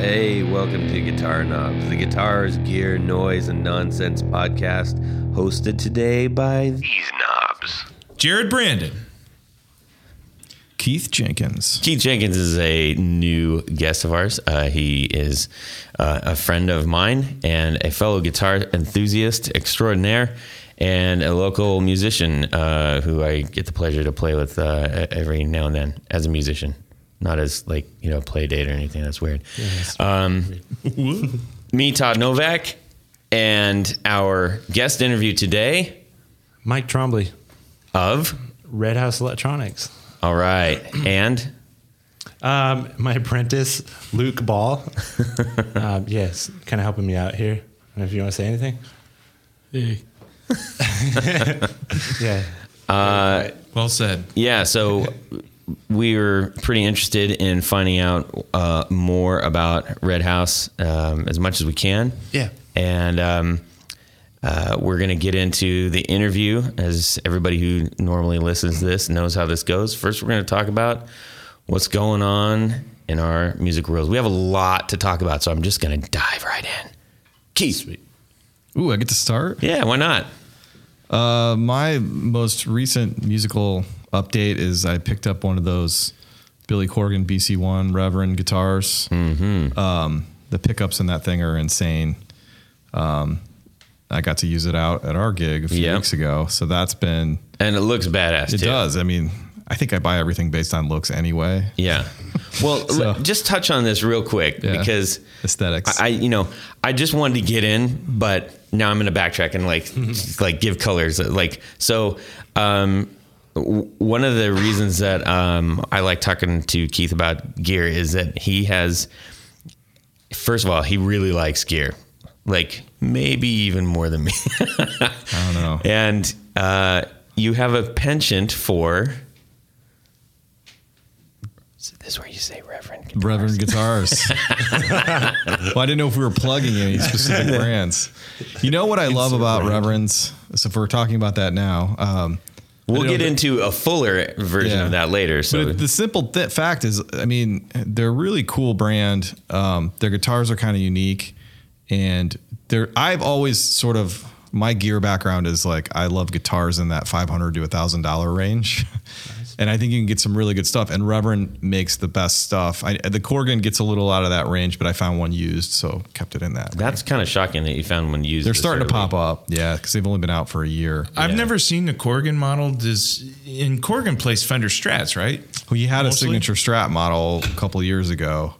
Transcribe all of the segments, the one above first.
Hey, welcome to Guitar Knobs, the guitars, gear, noise, and nonsense podcast, hosted today by these knobs. Jared Brandon. Keith Jenkins. Keith Jenkins is a new guest of ours. Uh, he is uh, a friend of mine and a fellow guitar enthusiast extraordinaire, and a local musician uh, who I get the pleasure to play with uh, every now and then as a musician, not as like you know play date or anything. That's weird. Um, me, Todd Novak, and our guest interview today Mike Trombley, of Red House Electronics. all right, and Um, my apprentice, Luke Ball. um, yes, kind of helping me out here. I if you want to say anything. yeah. Well said. Yeah, so we were pretty interested in finding out uh, more about Red House um, as much as we can. Yeah. And um, uh, we're going to get into the interview, as everybody who normally listens to this knows how this goes. First, we're going to talk about what's going on in our music world. We have a lot to talk about, so I'm just going to dive right in. Keith. Ooh, I get to start. Yeah, why not? Uh, my most recent musical update is I picked up one of those Billy Corgan BC1 Reverend guitars. Mm-hmm. Um, the pickups in that thing are insane. Um, I got to use it out at our gig a few Yep. weeks ago, so that's been. And it looks badass, It too. does. I mean, I think I buy everything based on looks anyway. Yeah. Well, So- just touch on this real quick Yeah. because Aesthetics. I, you know, I just wanted to get in, but now I'm going to backtrack and like, like give colors. Like, so, um, one of the reasons that um, I like talking to Keith about gear is that he has, first of all, he really likes gear, like maybe even more than me. I don't know. and uh, you have a penchant for. So this where you say Reverend. guitars. Reverend guitars. well, I didn't know if we were plugging any specific brands. You know what I love about Reverends? So if we're talking about that now, um, We'll get into a fuller version Yeah. of that later. So But the simple th- fact is, I mean, they're a really cool brand. Um, their guitars are kind of unique, and they're. I've always sort of my gear background is like I love guitars in that five hundred to a thousand dollar range, and I think you can get some really good stuff. And Reverend makes the best stuff. I, the Corgan gets a little out of that range, but I found one used, so kept it in that. that's kind of shocking that you found one used. they're this starting to pop up, yeah, because they've only been out for a year. I've Yeah. never seen the Corgan model. Does in Corgan plays Fender Strats, right? Well, he had a signature Strat model a couple of years ago,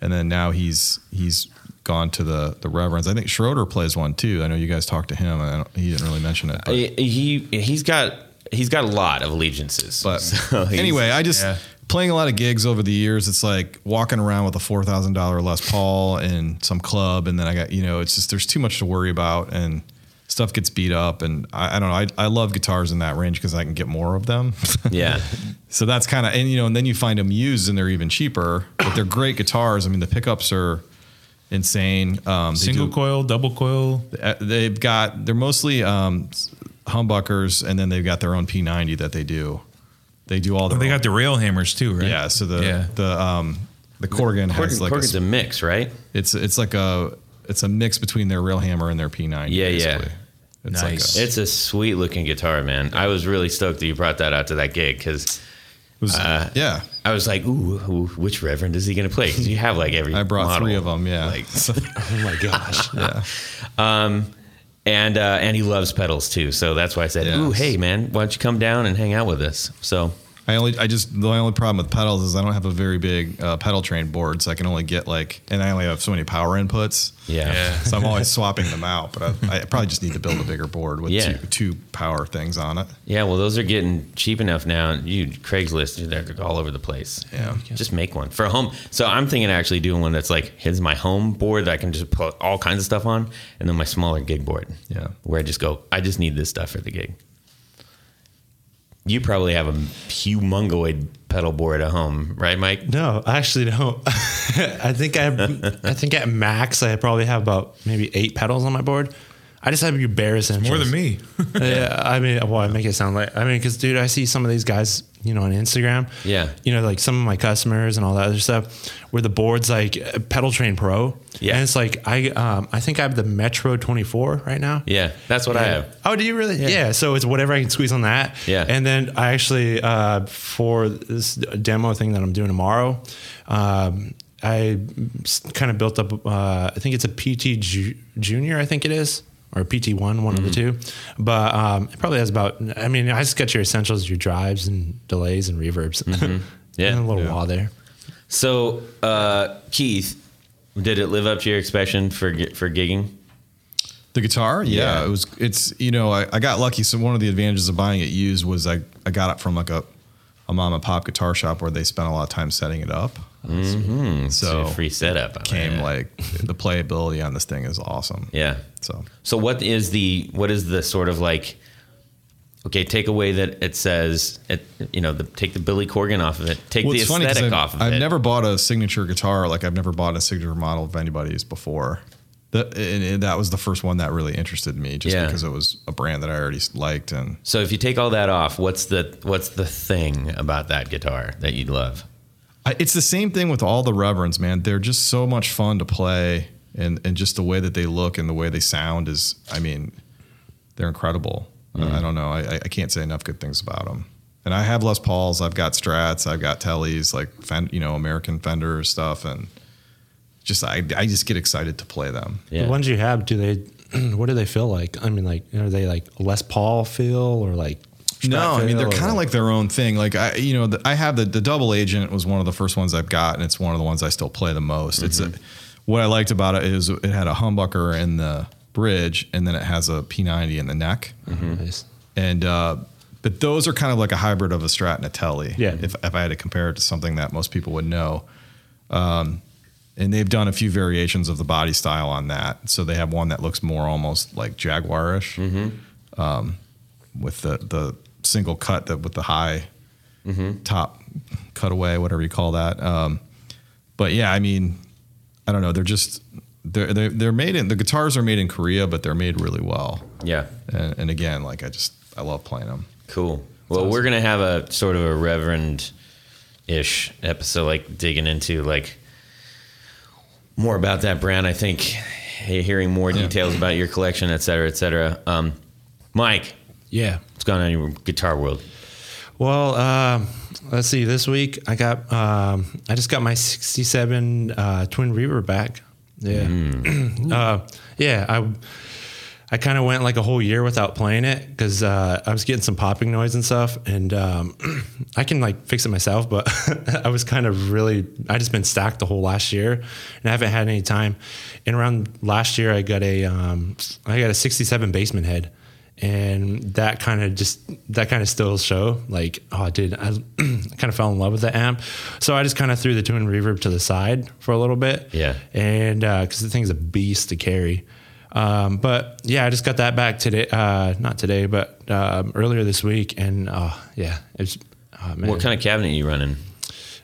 and then now he's he's gone to the the Reverends. I think Schroeder plays one too. I know you guys talked to him. I don't, he didn't really mention it, but, He he's got he's got a lot of allegiances. but So anyway, I just yeah. playing a lot of gigs over the years. It's like walking around with a four thousand dollar Les Paul in some club, and then I got you know it's just there's too much to worry about and. Stuff gets beat up, and I, I don't know. I, I love guitars in that range because I can get more of them. yeah, So that's kind of, and you know, and then you find them used and they're even cheaper, but they're great guitars. I mean, the pickups are insane. Um, Single do- coil, double coil. uh, they've got, they're mostly um, humbuckers and then they've got their own P90 that they do. They do all the, They got the rail hammers too, right? yeah. So the, Yeah. the, um, the Corgan has Corgan, like, a, Corgan's a mix, right? it's, it's like a, it's a mix between their rail hammer and their P90. Yeah, yeah. It's Nice. like a, It's a sweet looking guitar, man. I was really stoked that you brought that out to that gig because was, uh, yeah. I was like, ooh, ooh, which Reverend is he going to play? Because you have like every. I brought model. three of them. Yeah. Like, Oh my gosh. yeah. um, and uh, and he loves pedals too, so that's why I said, ooh, hey man, why don't you come down and hang out with us? So I only, I just, the only problem with pedals is I don't have a very big uh, pedal train board, so I can only get like, and I only have so many power inputs. yeah, Yeah. So I'm always swapping them out, but I, I probably just need to build a bigger board with Yeah. two, two power things on it. Yeah, well, those are getting cheap enough now. You Craigslist, they're all over the place. Yeah. just make one for home. So I'm thinking actually doing one that's like here's my home board that I can just put all kinds of stuff on, and then my smaller gig board. Yeah. where I just go, I just need this stuff for the gig. You probably have a humongoid pedal board at home, right, Mike? No, I actually don't. I think I, I think at max I probably have about maybe eight pedals on my board. I just have you bare essentials. More than me. yeah, I mean, well, I make it sound like I mean, because dude, I see some of these guys, you know, on Instagram. Yeah. You know, like some of my customers and all that other stuff, where the board's like uh, Pedaltrain Pro. Yeah. And it's like I, um, I think I have the Metro 24 right now. Yeah, that's what I have. Oh, do you really? Yeah. So it's whatever I can squeeze on that. Yeah. And then I actually, uh, for this demo thing that I'm doing tomorrow, um, I kind of built up, uh, I think it's a PT ju- Junior, I think it is, or PT1, one Mm-hmm. of the two. But um, it probably has about, I mean, I just got your essentials, your drives and delays and reverbs. Mm-hmm. Yeah. and a little Yeah. wah there. So, uh, Keith, did it live up to your expectation for for gigging? The guitar, yeah, Yeah. it was. It's you know, I, I got lucky. So one of the advantages of buying it used was I I got it from like a a mom and pop guitar shop where they spent a lot of time setting it up. Mm-hmm. Mm-hmm. So, So free setup came that. like the playability on this thing is awesome. yeah. So So what is the what is the sort of like? Okay, take away that it says it. You know, the, take the Billy Corgan off of it. Take Well, the it's funny 'cause aesthetic I've, off of it. I've never bought a signature guitar. Like I've never bought a signature model of anybody's before. The, and, and that was the first one that really interested me, just Yeah. because it was a brand that I already liked. And So if you take all that off, what's the what's the thing about that guitar that you'd love? I, it's the same thing with all the Reverends, man. They're just so much fun to play, and and just the way that they look and the way they sound is, I mean, they're incredible. Uh, I don't know. I, I can't say enough good things about them. And I have Les Pauls. I've got Strats. I've got Tellys, like Fen, you know, American Fender stuff, and just I I just get excited to play them. Yeah. The ones you have, do they, what do they feel like? I mean, like, are they like Les Paul feel or like, No, I mean they're kind of like their own thing. Like I, you know, the, I have the the double agent was one of the first ones I've got, and it's one of the ones I still play the most. It's a, what I liked about it is it had a humbucker in the bridge, and then it has a P90 in the neck, Nice. and uh, but those are kind of like a hybrid of a Strat and a Telly. Yeah. If if I had to compare it to something that most people would know. Um, and they've done a few variations of the body style on that. So they have one that looks more almost like Jaguarish, um, with the the single cut that with the high top cutaway, whatever you call that. Um, but yeah, I mean, I don't know. They're just they're they're, they're made in the guitars are made in Korea, but they're made really well. Yeah. And, and again, like I just I love playing them. Cool. Well, we're gonna have a sort of a reverend ish episode, like digging into like more about that brand. I think hearing more details about your collection, et cetera, et cetera. Um, Mike, Yeah. What's going on in your guitar world? Well, um, let's see. This week I got um, I just got my '67 uh, twin reverb back. Yeah, uh, yeah. I I kind of went like a whole year without playing it because uh, I was getting some popping noise and stuff, and um, I can like fix it myself. But I was kind of really I just been stacked the whole last year, and I haven't had any time. And around last year, I got a um, I got a '67 Bassman head and that kind of just that kind of still show like oh dude I, I kind of fell in love with the amp so I just kind of threw the twin reverb to the side for a little bit Yeah. and because the thing's a beast to carry um, but yeah I just got that back today uh, not today but um, earlier this week and uh, yeah it's oh, man. What kind of cabinet are you running?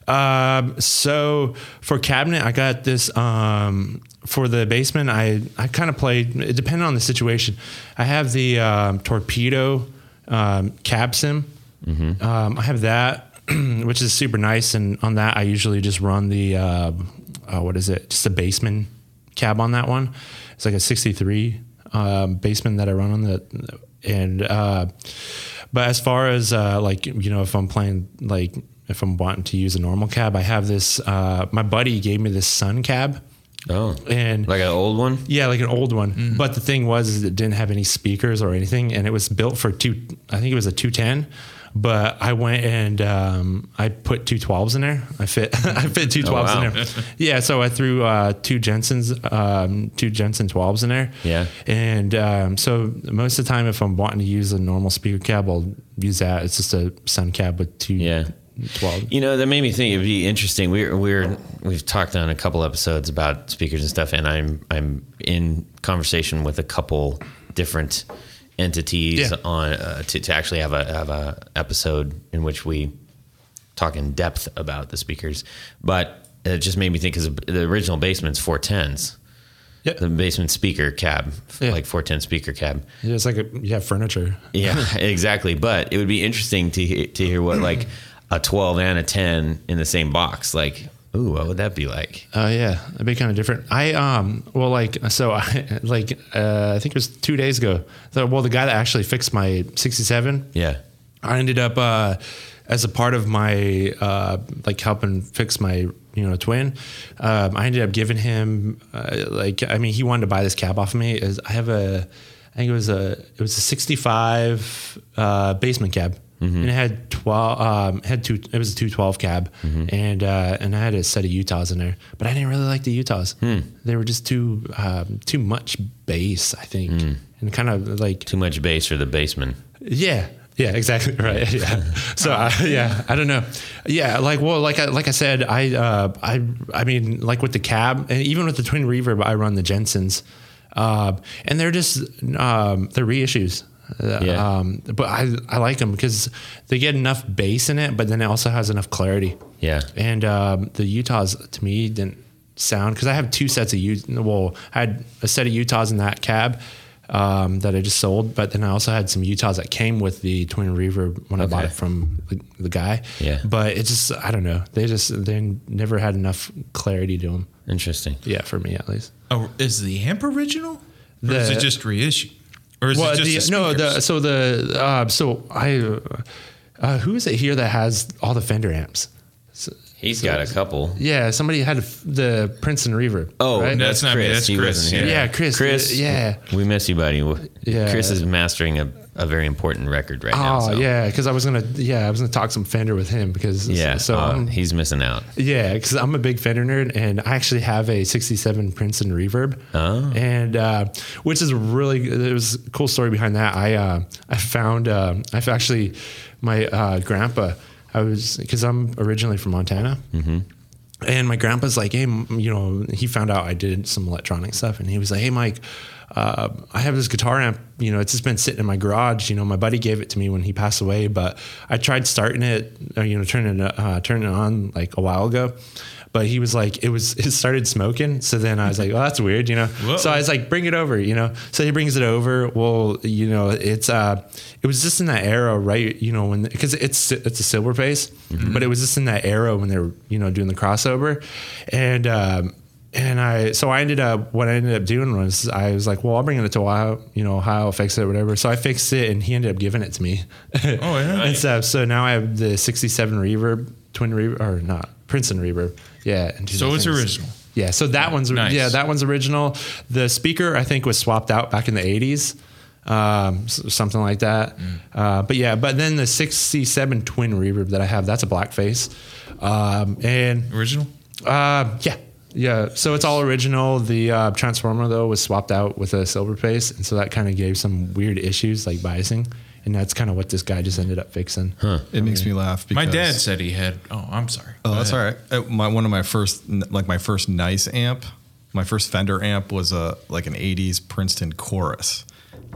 Um, so for cabinet, I got this. Um, for the Bassman, I I kind of played. It depended on the situation. I have the um, torpedo um, cab sim. Um, I have that, which is super nice. And on that, I usually just run the uh, uh, what is it? Just a Bassman cab on that one. It's like a '63 um, Bassman that I run on the and. Uh, but as far as uh, like you know, if I'm playing like if I'm wanting to use a normal cab, I have this. Uh, my buddy gave me this Sunn cab, Oh, and like an old one? yeah, like an old one. But the thing was, is it didn't have any speakers or anything, and it was built for two. I think it was a two ten. But I went and um, I put two 12s in there. I fit I fit two 12s wow. in there. Yeah, so I threw uh, two Jensen's um, two Jensen 12s in there. Yeah. And um, so most of the time, if I'm wanting to use a normal speaker cab, I'll use that. It's just a Sunn cab with two Yeah. 12. You know, that made me think it'd be interesting. We're we're we've talked on a couple episodes about speakers and stuff, and I'm I'm in conversation with a couple different entities Yeah. on uh, to, to actually have a have a episode in which we talk in depth about the speakers. But it just made me think because the original Bassman's four tens. Yeah. the basement speaker cab, Yeah. like 410 speaker cab. Yeah, It's like a, you have furniture. Yeah, exactly. But it would be interesting to to hear what like a 12 and a 10 in the same box. Like, ooh, what would that be like? Oh yeah, it'd be kind of different. I um well like so I like uh, I think it was two days ago. The, well, the guy that actually fixed my '67, Yeah. I ended up uh, as a part of my uh, like helping fix my you know twin. Um, I ended up giving him uh, like I mean he wanted to buy this cab off of me. Is I have a I think it was a it was a '65 uh, Bassman cab. And it had twelve. Um, had two. It was a two twelve cab, and uh, and I had a set of Utahs in there, but I didn't really like the Utahs. They were just too um, too much bass, I think, and kind of like Too much bass for the Bassman. yeah. Yeah, exactly right. Yeah. So uh, yeah, I don't know. Yeah, like well, like I, like I said, I uh, I I mean, like with the cab and even with the twin reverb, I run the Jensens, uh, and they're just um, they're reissues. Yeah. Um, but I I like them because they get enough bass in it, but then it also has enough clarity. Yeah. And um, the Utahs to me didn't sound because I have two sets of Ut. Well, I had a set of Utahs in that cab um, that I just sold, but then I also had some Utahs that came with the twin reverb when I bought it from the, the guy. Yeah. But it just I don't know. They just they never had enough clarity to them. Interesting. Yeah, for me at least. Oh, is the amp original? Or is it just reissued? Or is Well, it just the, the no, the so the uh, so I uh, who is it here that has all the Fender amps? He's got a couple. Yeah, somebody had the Princeton reverb. Oh, right? No, that's That's not me, Chris. that's he Chris, wasn't here. yeah, Chris. Chris, yeah. we miss you, buddy. Yeah. Chris is mastering a, a very important record right now. Oh so. yeah, because I was gonna yeah I was gonna talk some Fender with him because Yeah, so uh, he's missing out. yeah because I'm a big Fender nerd and I actually have a '67 Princeton Reverb Oh. and uh, which is really it was a cool story behind that I uh, I found uh, I've actually my uh, grandpa I was because I'm originally from Montana. Mm-hmm. And my grandpa's like, hey, you know, he found out I did some electronic stuff, and he was like, hey, Mike, uh, I have this guitar amp. You know, it's just been sitting in my garage. You know, my buddy gave it to me when he passed away, but I tried starting it, uh, you know, turning it, uh, turning it on like a while ago. But he was like, it was, it started smoking. So then I was like, oh, that's weird, you know. Whoa. So I was like, bring it over, you know. So he brings it over. Well, you know, it's uh, it was just in that era, right? You know, when because it's it's a silverface, but it was just in that era when they were you know doing the crossover, and um, and I so I ended up what I ended up doing was I was like, well, I'll bring it to Ohio, you know, Ohio, I'll fix it, or whatever. So I fixed it, and he ended up giving it to me. Oh, yeah. and stuff. So now I have the '67 reverb, twin reverb, or not Princeton reverb. Yeah. and So it's original. Yeah, so that one's Nice. yeah, that one's original. The speaker I think was swapped out back in the '80s, um, something like that. Mm. Uh, but yeah, but then the '67 twin reverb that I have, that's a blackface, um, and Original? uh, yeah, yeah. So it's all original. The uh, transformer though was swapped out with a silver paste, and so that kind of gave some weird issues like biasing, and that's kind of what this guy just ended up fixing. It makes me laugh. Because, My dad said he had. Oh, I'm sorry. Oh, Go that's ahead. all right. Uh, My one of my first, like my first nice amp, my first Fender amp was a like an '80s Princeton Chorus,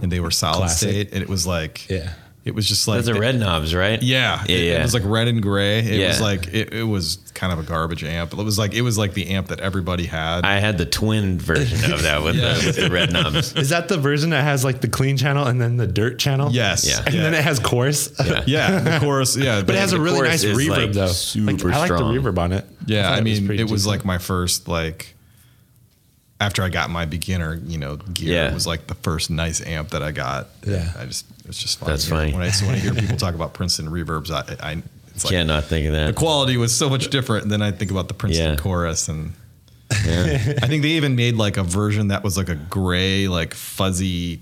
and they were solid Classic. state, and it was like, Yeah. It was just like Those are red knobs, right? Yeah, Yeah, it, yeah. it was like red and gray. It Yeah. was like it, it was kind of a garbage amp. It was like it was like the amp that everybody had. I had the twin version of that with, the, with the red knobs. Is that the version that has like the clean channel and then the dirt channel? yes, Yeah. And then it has chorus. Yeah. yeah, the chorus, yeah, But it has a really nice reverb like, though. super like, I like the strong. reverb on it. Yeah, thought I mean, pretty it was like my first like after I got my beginner, you know, gear. Yeah. It was like the first nice amp that I got. Yeah. I just it's just funny. That's funny. When I, so when I hear people talk about Princeton reverbs, I, I it's like Can't not think of that. the quality was so much different. And then I think about the Princeton Yeah. chorus, and Yeah. I think they even made like a version that was like a gray, like fuzzy,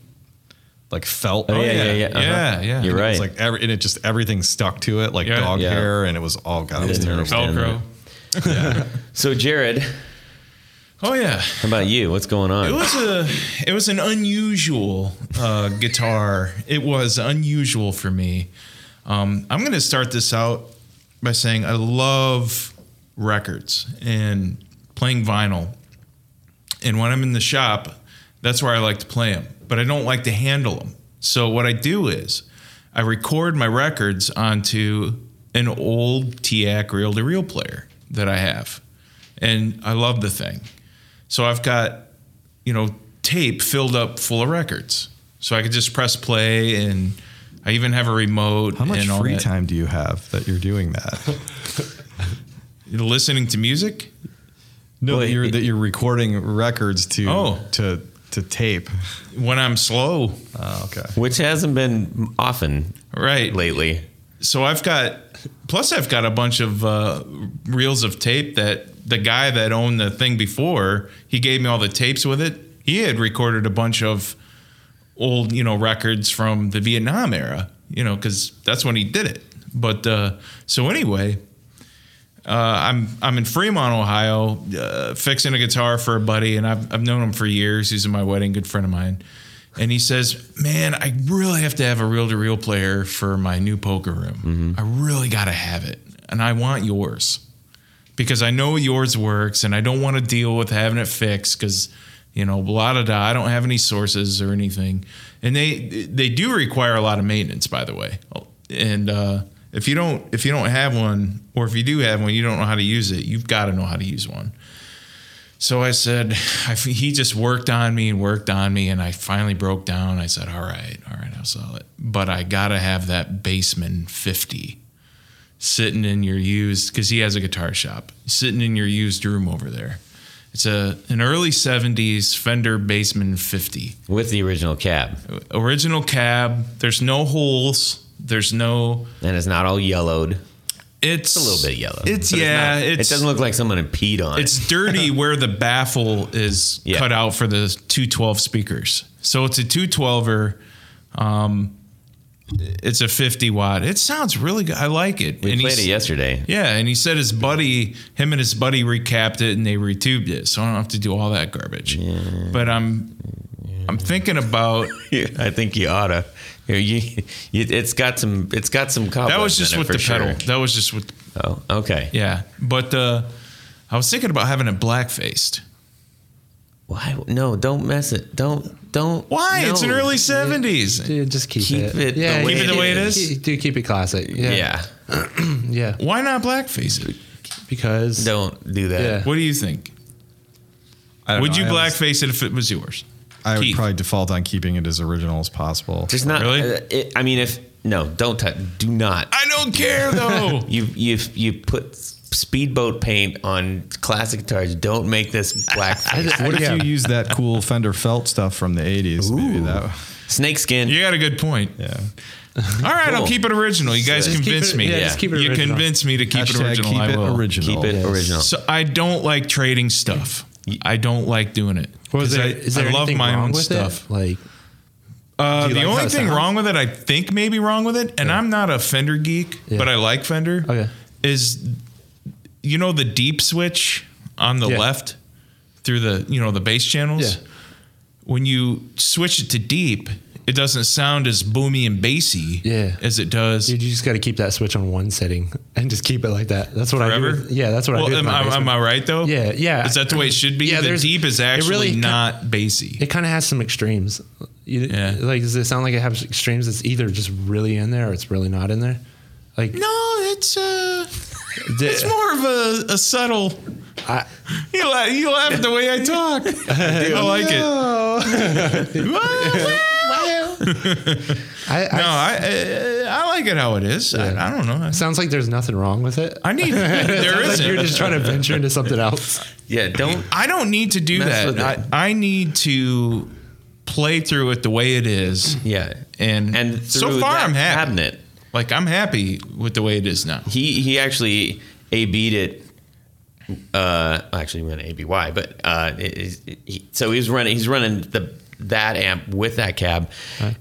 like felt. Oh, yeah, yeah, yeah. uh-huh. Yeah, yeah. You're It right. was like every, and it just everything stuck to it, like Yeah. dog Yeah. hair, and it was all God. It was terrible. understand Velcro. so, Jared, Oh yeah. how about you? What's going on? It was a it was an unusual uh, guitar. It was unusual for me. Um, I'm going to start this out by saying I love records and playing vinyl. And when I'm in the shop, that's where I like to play them. But I don't like to handle them. So what I do is I record my records onto an old TEAC reel to reel player that I have. And I love the thing. So I've got you know, tape filled up full of records. So I could just press play and I even have a remote. How much and all free that. time do you have that you're doing that? you're Listening to music? No, Well, that you're it- that you're recording records to Oh. to to tape. When I'm slow. Oh, okay. which hasn't been often Right. lately. So I've got, plus I've got a bunch of uh, reels of tape that the guy that owned the thing before, he gave me all the tapes with it. He had recorded a bunch of old, you know, records from the Vietnam era, you know, because that's when he did it. But uh, so anyway, uh, I'm I'm in Fremont, Ohio, uh, fixing a guitar for a buddy, and I've I've known him for years. He's in my wedding, good friend of mine. And he says, "Man, I really have to have a reel-to-reel player for my new poker room. I really got to have it, and I want yours because I know yours works, and I don't want to deal with having it fixed because." You know, blah da da. I don't have any sources or anything, and they they do require a lot of maintenance, by the way. And uh, if you don't if you don't have one, or if you do have one, you don't know how to use it. You've got to know how to use one. So I said, I, he just worked on me and worked on me, and I finally broke down. I said, all right, all right, I'll sell it. But I got to have that Bassman 50 sitting in your used, because he has a guitar shop, sitting in your used room over there. It's a an early 70s Fender Bassman 50. with the original cab, Original cab. There's no holes. There's no. and it's not all yellowed. It's, It's a little bit yellow. It's, yeah. not- it's, it doesn't look like someone had peed on it's it. dirty where the baffle is Yeah. cut out for the 212 speakers. So it's a 212er. Um, it's a 50 watt. It sounds really good. I like it. We and played it yesterday. Yeah, and he said his buddy, him and his buddy recapped it and they retubed it, so I don't have to do all that garbage. But I'm, I'm thinking about I think you oughta. You, you, it's got some. It's got some that was just with the sure. pedal. That was just with Oh, okay. yeah. But uh, I was thinking about having it black faced. Why? No, don't mess it. Don't. Don't. Why? It's an early 70s. Dude, just keep, Keep it. it yeah, Keep it the way it is. keep- keep- Dude, keep it classic. Yeah, Yeah. yeah. Why not blackface it? Because Don't do that. Yeah. What do you think? I don't Would know. you I was- blackface it if it was yours? I would probably default on keeping it as original as possible. Just not. Really? uh, it, I mean, if no, don't touch. Do not. I don't care though. You you you put speedboat paint on classic guitars. Don't make this black. what if Yeah. you use that cool Fender felt stuff from the 80s? Maybe that. Snake skin. you got a good point. Yeah. All right, I'll keep it original. You guys Just keep convinced it- me. yeah, just keep it original. you original. convinced me to keep it Hashtag original. Keep I it original. Keep it Yes. original. So I don't like trading stuff. I don't like doing it. Was 'Cause there, I, is there I love anything my wrong own with stuff. It? Like, Uh, the like only thing sounds? wrong with it, I think maybe wrong with it, and I'm not a Fender geek, Yeah. but I like Fender. Okay. Is you know the deep switch on the Yeah. left through the you know the bass channels. Yeah. When you switch it to deep, it doesn't sound as boomy and bassy Yeah. as it does. dude, you just got to keep that switch on one setting and just keep it like that. That's what I do. with- yeah, that's what well, I do. am, I- am. I right though? Yeah, yeah. Is that the way it should be? Yeah, the deep is actually really not bassy. It kind of has some extremes. You, Yeah. Like, does it sound like it has extremes? It's either just really in there or it's really not in there. Like, no, it's uh, it's more of a, a subtle. I, You laugh, you laugh at the way I talk. I like it. I, I, No, I uh, I like it how it is. I, I don't know. I, sounds like there's nothing wrong with it. I need there Sounds like you're just trying to venture into something else. yeah. Don't. I don't need to do that. I, I need to play through it the way it is. Yeah. And And so far that I'm happy. Cabinet. Like I'm happy with the way it is now. He he actually a beat it. Uh, actually, we went ABY, but uh, it, it, he, so he's running. He's running the that amp with that cab,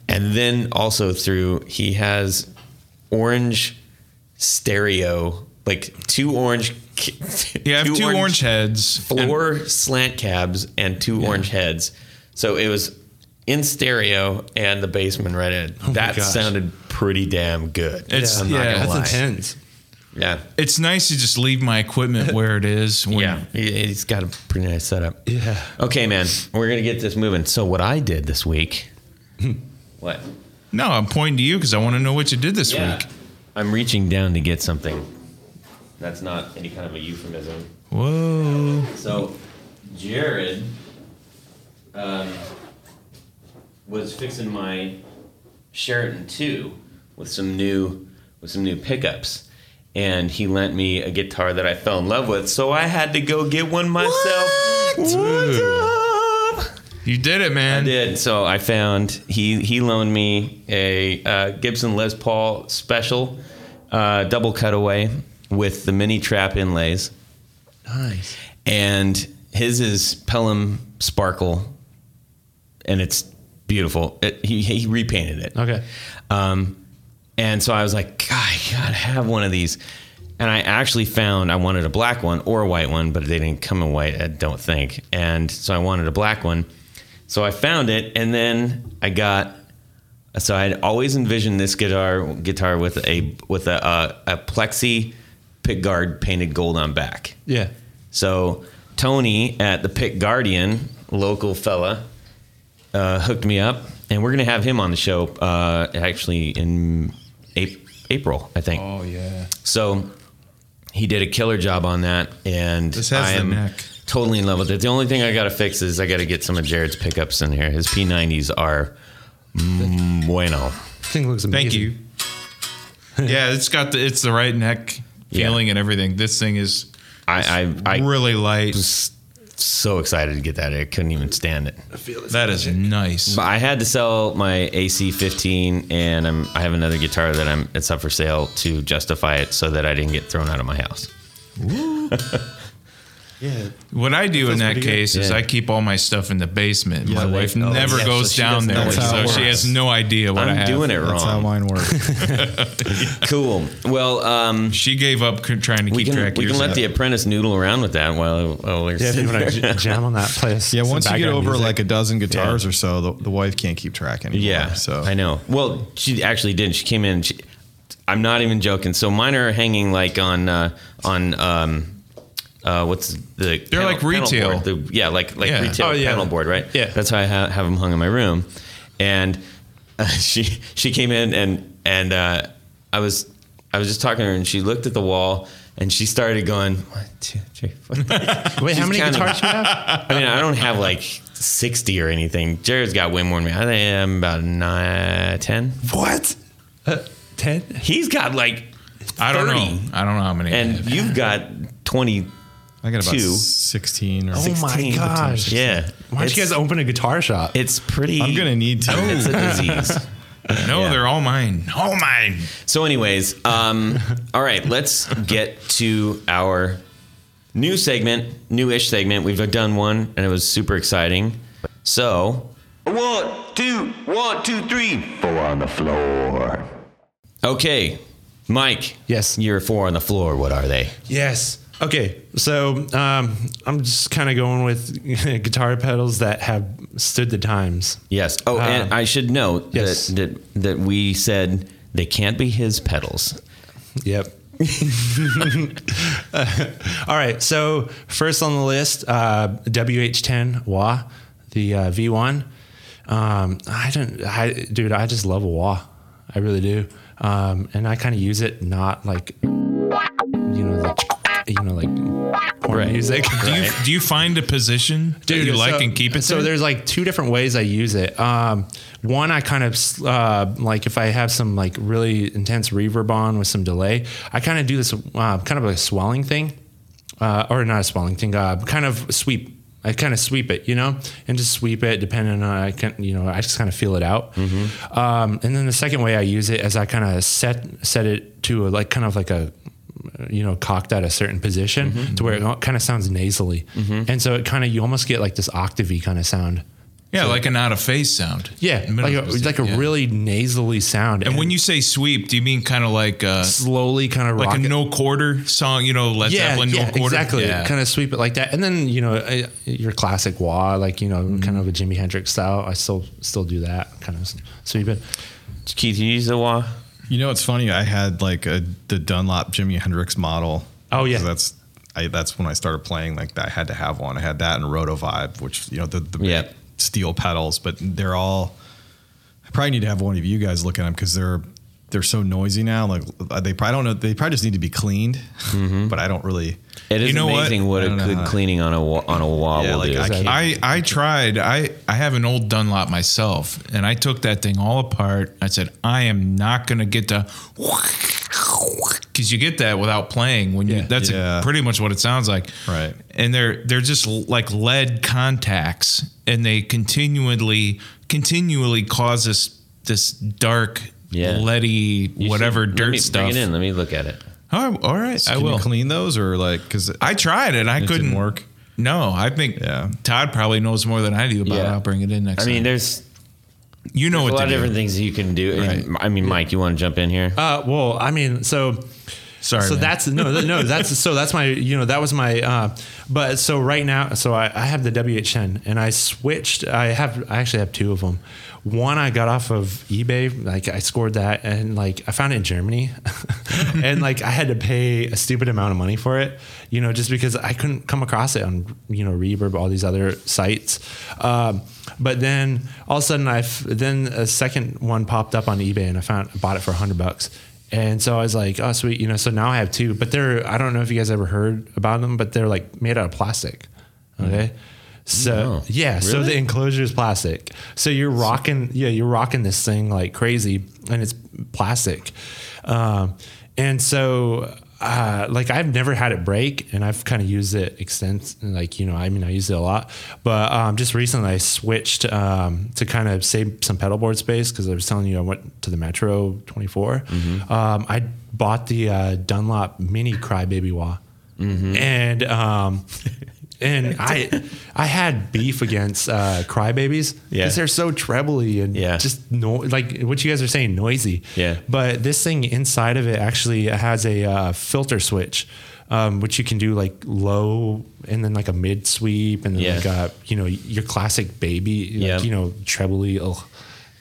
and then also through he has orange stereo, like two orange. Yeah, have two, orange, heads. and- four slant cabs and two orange heads. So it was in stereo and the bassman right in. my that gosh. sounded pretty damn good. It's- I'm not yeah, gonna That's lie. intense. Yeah. it's nice to just leave my equipment where it is. When, Yeah, he- he's got a pretty nice setup. Yeah. Okay, man, we're gonna get this moving. So what I did this week? what? No, I'm pointing to you because I want to know what you did this week. I'm reaching down to get something. That's not any kind of a euphemism. Whoa. So, Jared um, was fixing my Sheraton two with some new with some new pickups, and he lent me a guitar that I fell in love with. So I had to go get one myself. What's up? You did it, man. I did. So I found he he loaned me a uh, Gibson Les Paul Special uh, double cutaway with the mini trap inlays, Nice. and his is Pelham Sparkle, and it's beautiful. It, he he repainted it. Okay. Um, and so I was like, God, I gotta have one of these. And I actually found I wanted a black one or a white one, but they didn't come in white, I don't think. And so I wanted a black one. So I found it, and then I got. So I had always envisioned this guitar guitar with a with a a, a plexi pick guard painted gold on back. Yeah. So Tony at the Pick Guardian, local fella, uh, hooked me up, and we're gonna have him on the show uh, actually in Ap- April, I think. Oh yeah. So he did a killer job on that, and This has I the am neck. totally in love with it. The only thing I got to fix is I got to get some of Jared's pickups in here. His P90s are mm, bueno. Thing looks amazing. Thank you. yeah, it's got the it's the right neck Yeah. feeling and everything. This thing is I I, I really light. was so excited to get that. I couldn't even stand it. That is nice. But I had to sell my AC15, and I'm, I have another guitar that I'm it's up for sale to justify it, so that I didn't get thrown out of my house. Yeah. What I do in that pretty good. case is Yeah. I keep all my stuff in the basement. my they- wife oh, never yeah, goes she down there, so she has no idea what I I'm have. doing it That's how mine works. Cool. Well, um, She gave up trying to we keep can track we can let the apprentice noodle around with that while while we're Yeah, sitting you want there. to jam on that place. Yeah, once you get over music. like a dozen guitars or so, the, the wife can't keep track anymore. Yeah, so I know. Well, she actually didn't. She came in. She, I'm not even joking. So mine are hanging like on uh, on um, uh, what's the They're like retail. board. The- yeah, like like Yeah. retail Oh, yeah. panel board, right? Yeah. that's how I ha- have them hung in my room. And uh, she she came in and and uh, I was I was just talking to her and she looked at the wall and she started going one two three four. Wait, how many counting. guitars do you have? I mean, I don't have like 60 or anything. Jared's got way more than me. I think I'm about nine, 10. What? Uh, Ten? He's got like, I don't 30. know. I don't know how many. And you've got 20. I got about Two. sixteen or. Oh my 16. gosh. Yeah. Why don't you guys open a guitar shop? It's pretty. I'm gonna need to. It's a disease. no, yeah. they're all mine. All mine. So, anyways, um, all right, let's get to our new segment, new-ish segment. We've done one, and it was super exciting. So, One, two, one, two, three. Four on the floor. okay, Mike. Yes. You're four on the floor. What are they? Yes. Okay. So um, I'm just kind of going with guitar pedals that have stood the times. Yes. Oh, and Uh, I should note yes. that, that that we said they can't be his pedals. Yep. All right. So first on the list, uh, WH10 wah, the uh, V1. Um, I don't, I, dude. I just love a wah. I really do. Um, and I kind of use it not like, you know, like, you know, like porn Right. music. Do you do you find a position that you like so- and keep it So there? there's like two different ways I use it. Um, one, I kind of uh, like if I have some like really intense reverb on with some delay, I kind of do this uh, kind of a swelling thing, uh, or not a swelling thing, uh, kind of sweep. I kind of sweep it, you know, and just sweep it depending on I can, you know, I just kind of feel it out. Um, and then the second way I use it is I kind of set set it to a, like kind of like a you know cocked at a certain position to where it kind of sounds nasally, and so it kind of you almost get like this octavey kind of sound. yeah, like an out of phase sound. Yeah, like a, of the- like a yeah. really nasally sound. And when you say sweep, do you mean kind of like uh, slowly kind of like rock a no quarter song? You know, Led yeah, Zeppelin yeah, no quarter. exactly. Yeah. Kind of sweep it like that, and then you know uh, your classic wah, like you know, Mm-hmm. kind of a Jimi Hendrix style. I still still do that kind of sweep it. Keith, you use the wah? You know, it's funny. I had like a the Dunlop Jimi Hendrix model. Oh, yeah, that's I, that's when I started playing. Like I had to have one. I had that and Rotovibe, which you know the the big Yeah. steel pedals, but they're all. I probably need to have one of you guys look at them because they're they're so noisy now. Like uh, they probably don't know. They probably just need to be cleaned. But I don't really. It is You know what? amazing what, I a don't good cleaning on a on a wall Yeah, will like, do. I can't- I, I tried. I, I have an old Dunlop myself, and I took that thing all apart. I said, I am not going to get the Because you get that without playing when you. Yeah. That's Yeah. pretty much what it sounds like. Right. And they're they're just like lead contacts, and they continually continually cause this this dark, Yeah. leady, You whatever should- let dirt me stuff. Bring it in. Let me look at it. Oh, all right, I Can will. you clean those or like because I tried it. I It couldn't didn't work? No, I think Yeah. Todd probably knows more than I do about it. I'll bring it in next time. I mean, time. there's You know a what lot of do. different things you can do. And, I mean, Mike, you want to jump in here? Uh, well, I mean, so Sorry, so man. that's no, no, that's so that's my, you know, that was my, uh, but so right now, so I, I have the WH10 and I switched. I have, I actually have two of them. One I got off of eBay, like I scored that, and like I found it in Germany, and like I had to pay a stupid amount of money for it, you know, just because I couldn't come across it on, you know, Reverb, all these other sites. Um, but then all of a sudden, I then a second one popped up on eBay, and I found I bought it for a hundred bucks. And so I was like, oh, sweet. You know, so now I have two, but they're, I don't know if you guys ever heard about them, but they're like made out of plastic. Okay. So No. yeah, so the enclosure is plastic. So you're rocking, yeah, you're rocking this thing like crazy, and it's plastic. Um, and so, uh, like I've never had it break, and I've kind of used it extent, like you know, I mean, I use it a lot. But um, just recently, I switched um, to kind of save some pedal board space because I was telling you I went to the Metro 24. Um, I bought the uh, Dunlop Mini Crybaby Wah, and um, and I I had beef against uh, crybabies because Yeah. they're so trebly and Yeah. just no like what you guys are saying noisy. Yeah. But this thing inside of it actually has a uh, filter switch, um, which you can do like low and then like a mid sweep and then Yeah. like a you know your classic baby like, Yeah. you know trebly ugh,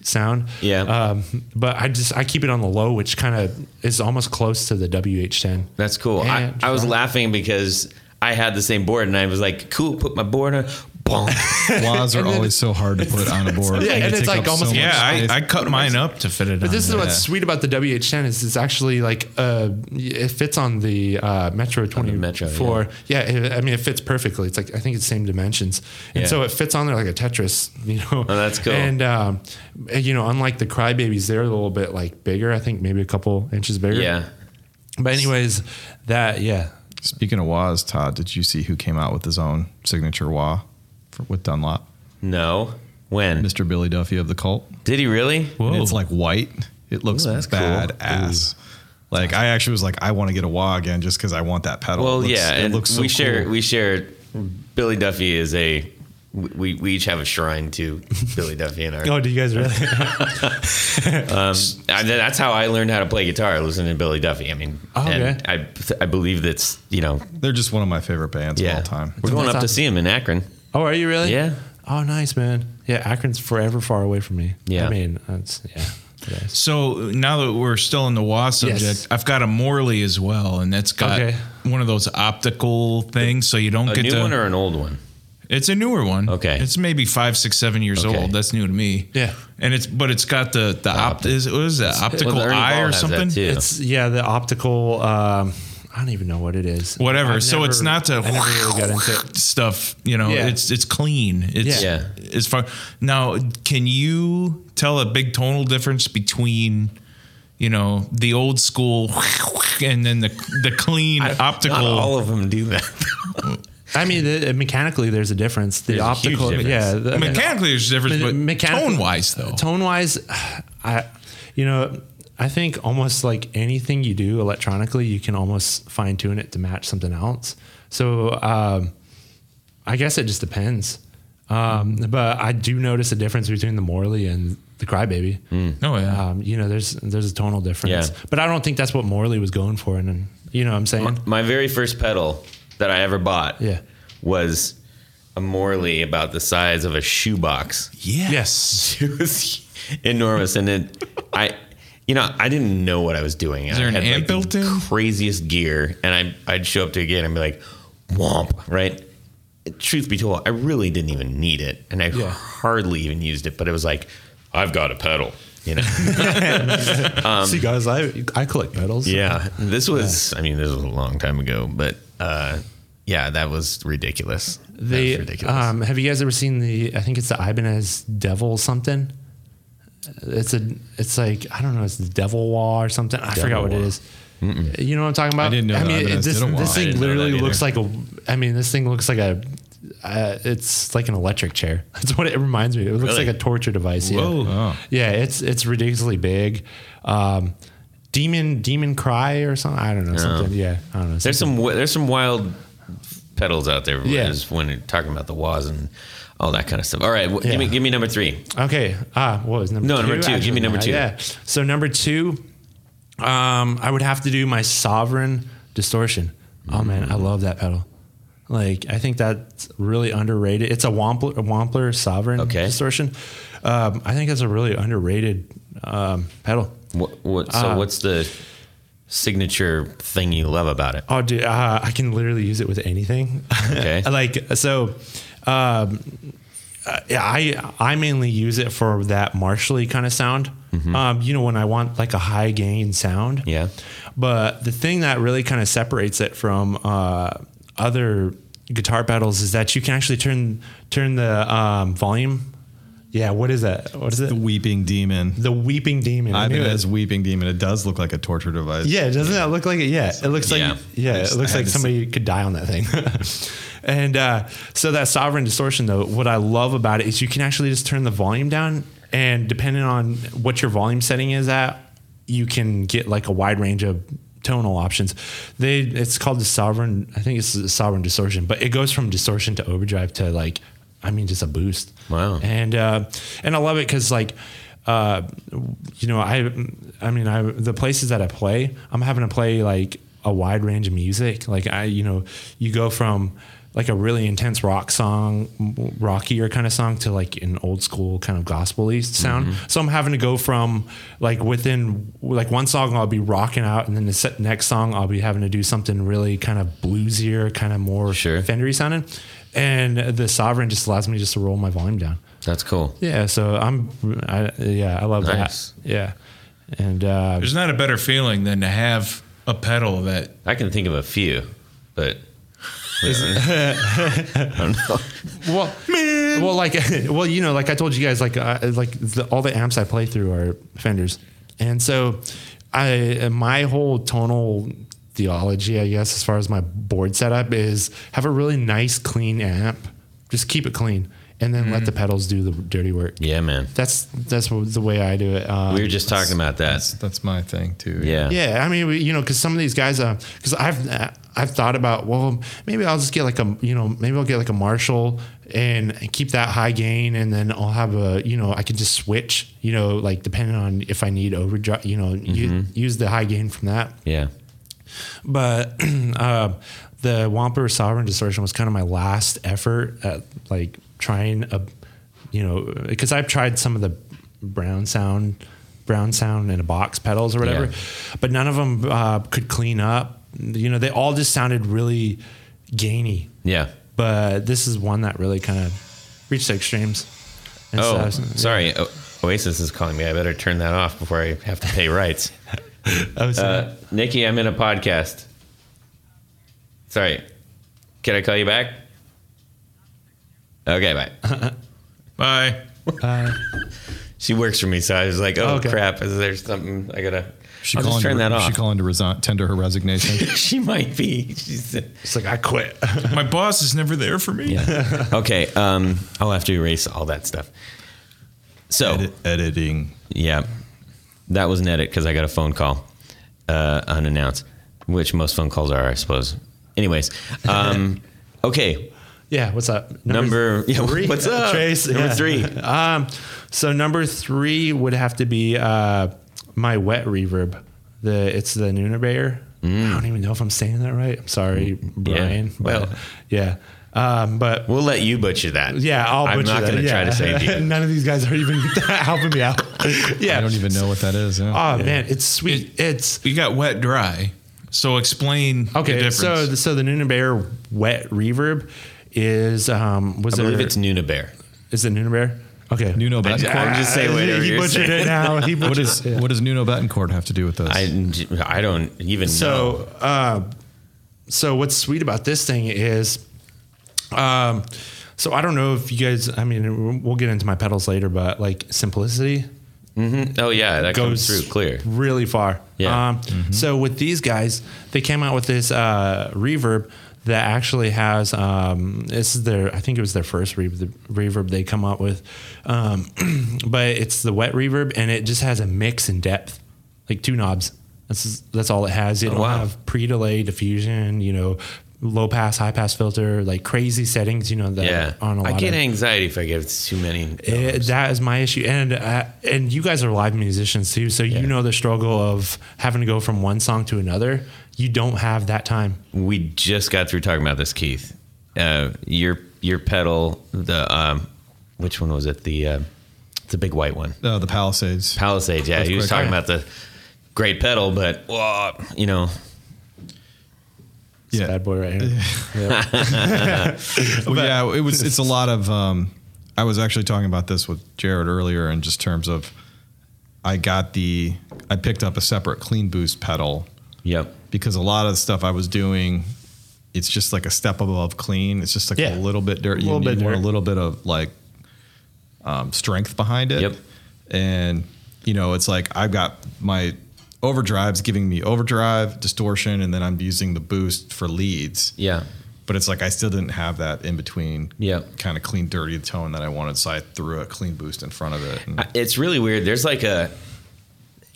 sound. Yeah. Um, but I just I keep it on the low, which kind of is almost close to the WH10. That's cool. I, I was laughing because I had the same board and I was like, cool, put my board on. Bonk. Wahs are always so hard to put on a board. Yeah, They and it's like almost- much yeah. I, I cut mine up to fit it. But on this is there. what's sweet about the WH10 is it's actually like uh, it fits on the uh, Metro 24. Metro, yeah, it, I mean it fits perfectly. It's like I think it's the same dimensions, and Yeah. so it fits on there like a Tetris. You know, Oh, that's cool. And um, you know, unlike the Crybabies, they're a little bit like bigger. I think maybe a couple inches bigger. yeah. But anyways, that yeah. Speaking of Wahs, Todd, did you see who came out with his own signature Wah for, with Dunlop? No. When? Mr. Billy Duffy of the Cult. Did he really? And it's like white. It looks Ooh, that's cool. bad ass. Like I actually was like, I want to get a Wah again just because I want that pedal. Well, It looks- yeah, it and looks so we share cool. we share. Billy Duffy is a. We, we each have a shrine to Billy Duffy in our. Oh, do you guys really? Um, and that's how I learned how to play guitar, listening to Billy Duffy. I mean, Oh, okay. I I believe that's you know They're just one of my favorite bands yeah. of all time. We're going That's up to see him in Akron. oh, are you really? Yeah. Oh, nice man. Yeah, Akron's forever far away from me. Yeah. I mean, that's yeah. So now that we're still in the wah subject, Yes. I've got a Morley as well, and that's got Okay. one of those optical things, so you don't get A get new to. one or an old one? It's a newer one. Okay. it's maybe five, six, seven years Okay. old. That's new to me. Yeah. and it's but it's got the the opt is what is that optical Well, eye or something? too. It's yeah, the optical. Um, I don't even know what it is. Whatever. I've so it's not to I never really got into it. stuff. You know, Yeah. it's it's clean. It's Yeah. It's far. Now, can you tell a big tonal difference between? You know the old school, and then the the clean optical. Not all of them do that. I mean, the, mechanically, there's a difference. The There's a huge optical, difference. yeah. The, Mechanically, there's a difference, but mechanical- tone wise, though. tone wise, I, you know, I think almost like anything you do electronically, you can almost fine tune it to match something else. So, um, I guess it just depends. Um, but I do notice a difference between the Morley and the Crybaby. Oh yeah. Um, you know, there's there's a tonal difference. Yeah. But I don't think that's what Morley was going for. And, and you know what I'm saying? My very first pedal that I ever bought Yeah. was a Morley about the size of a shoebox. yes. It was enormous, and then I, you know, I didn't know what I was doing. Is there I an had, amp like, the built in? Craziest gear, and I I'd show up to a gig and be like, "Womp!" Right? Truth be told, I really didn't even need it, and I Yeah. hardly even used it. But it was like, I've got a pedal. You know. Um, See, guys, I I collect pedals. yeah, this was. I mean, this was a long time ago, but uh, yeah, that was ridiculous. That The was ridiculous. um, have you guys ever seen the? I think it's the Ibanez Devil something. It's a. It's like I don't know. It's the Devil Wall or something. I forgot what it is. Wall. is. You know what I'm talking about? I didn't know I the mean, Ibanez this, did this thing literally looks like a. I mean, this thing looks like a. Uh, it's like an electric chair. That's what it reminds me. of. It looks Really? like a torture device. Yeah. Whoa. Oh. Yeah, it's it's ridiculously big. Um, demon demon cry or something. I don't know something. Yeah, I don't know. there's some there's some wild pedals out there. Yeah. when you're talking about the wahs and all that kind of stuff. All right, wh- Yeah. give me give me number three. Okay. Ah, what was number No, two? number two. Give me number two. Yeah. So number two, um, I would have to do my sovereign distortion. Oh man, I love that pedal. Like I think that's really underrated. It's a Wampler, a Wampler sovereign Okay. distortion. Um, I think that's a really underrated um, pedal. What, what so Uh, what's the signature thing you love about it? Oh, dude, uh, I can literally use it with anything. Okay. like so, um, uh, yeah, I I mainly use it for that martially kind of sound. Um, you know, when I want like a high gain sound. Mm-hmm. Yeah. But the thing that really kind of separates it from uh, other guitar pedals is that you can actually turn turn the um, volume. Yeah, what is that? What is it? The weeping demon. The weeping demon. I knew it. Ibanez weeping demon. It does look like a torture device. Yeah, doesn't that look like it? Yeah, it looks like Yeah. yeah, just- it looks like somebody could die on that thing. and uh, so that sovereign distortion, though, what I love about it is you can actually just turn the volume down, and depending on what your volume setting is at, you can get like a wide range of tonal options. They it's called the sovereign. I think it's the sovereign distortion, but it goes from distortion to overdrive to like, I mean, just a boost. Wow. And uh, and I love it because like uh, you know, I, I mean, I the places that I play, I'm having to play like a wide range of music. Like I, you know, you go from like a really intense rock song, rockier kind of song to like an old school kind of gospel-y sound. So I'm having to go from like within like one song I'll be rocking out, and then the set, next song I'll be having to do something really kind of bluesier, kind of more Sure. Fendery sounding. And the Sovereign just allows me just to roll my volume down. That's cool. Yeah, so I'm, I, yeah, I love Nice. that. Yeah, and uh, There's not a better feeling than to have a pedal that I can think of a few, but I don't know. well, well, like, well, you know, like I told you guys, like, uh, like the, all the amps I play through are Fenders, and so I, my whole tonal theology, I guess, as far as my board setup is have a really nice, clean amp, just keep it clean, and then let the mm. pedals do the dirty work. Yeah, man. That's that's the way I do it. Um, We were just talking about that. That's, that's my thing too. Yeah. Yeah, I mean, we- you know, because some of these guys, uh, because I've I've thought about, well, maybe I'll just get like a, you know, maybe I'll get like a Marshall and keep that high gain, and then I'll have a, you know, I can just switch, you know, like depending on if I need overdrive, you know, u- mm-hmm. use the high gain from that. Yeah. But uh, the Wampler Sovereign Distortion was kind of my last effort at like trying a, you know, because I've tried some of the Brown Sound, Brown Sound in a box pedals or whatever, Yeah. but none of them uh, could clean up. You know, they all just sounded really gainy. Yeah. But this is one that really kind of reached the extremes. And Oh, so- sorry. O- Oasis is calling me. I better turn that off before I have to pay rights. Oh. Uh, Nikki, I'm in a podcast. Sorry. Can I call you back? Okay, bye. bye. Uh, she works for me, so I was like, "Oh Okay. crap! Is there something I gotta?" She I'll just calling turn to, that off. She calling to resign, tender her resignation. she might be. She's it's like I quit. My boss is never there for me. okay. Um, I'll have to erase all that stuff. So Edit, editing. yeah, that was an edit because I got a phone call uh, unannounced, which most phone calls are, I suppose. Anyways, um, okay. Yeah, what's up? Number- yeah, what's up? Trace? Number yeah. three. Um, so number three would have to be uh, my wet reverb. The it's the Neunaber. I don't even know if I'm saying that right. I'm sorry, Brian. well. but, yeah. Um, but We'll let you butcher that. yeah, I'll I'm butcher not going to try to save you. None of these guys are even helping me out. yeah. I don't even know what that is. Yeah. Oh man, it's sweet. It's You got wet dry. So explain the okay. difference. So the, so the Neunaber wet reverb is um was I believe there, it's Nuna Bear. is it Neunaber? Okay. Nuno I- Betancourt. I'm just saying whatever he you're butchered saying. it now. He butchered is it. what does Nuno Bettencourt have to do with this? I, I don't even know. So, uh, so what's sweet about this thing is, um, so I don't know if you guys. I mean, we'll get into my pedals later, but like simplicity Oh yeah, that goes through clear. really far. Yeah. Um, So with these guys, they came out with this uh, reverb that actually has. Um, this is their. I think it was their first reverb, the reverb they come out with, um, but it's the wet reverb, and it just has a mix and depth, like two knobs. That's that's all it has. It don't wow. have pre delay diffusion. You know. Low pass, high pass filter, like crazy settings, you know, that Yeah, on a lot I get of, anxiety if I get too many. it, that is my issue, and uh, and you guys are live musicians too, so Yeah. you know the struggle of having to go from one song to another. You don't have that time. we just got through talking about this, Keith. Uh, your your pedal, the um, which one was it? The uh, the big white one, uh, the Palisades. Palisades. Yeah, he was quick. talking about the great pedal, but well, you know, This Yeah. bad boy right here. Well, yeah, it was. It's a lot of. Um, I was actually talking about this with Jared earlier, in just terms of, I got the. I picked up a separate clean boost pedal yep, because a lot of the stuff I was doing, it's just like a step above clean. It's just like Yeah. a little bit dirt. A You little bit need more, a little bit of like um, strength behind it. Yep. And you know, it's like I've got my overdrives giving me overdrive distortion, and then I'm using the boost for leads. yeah, But it's like I still didn't have that in between. Yep. Kind of clean, dirty tone that I wanted, so I threw a clean boost in front of it it's really weird. There's like a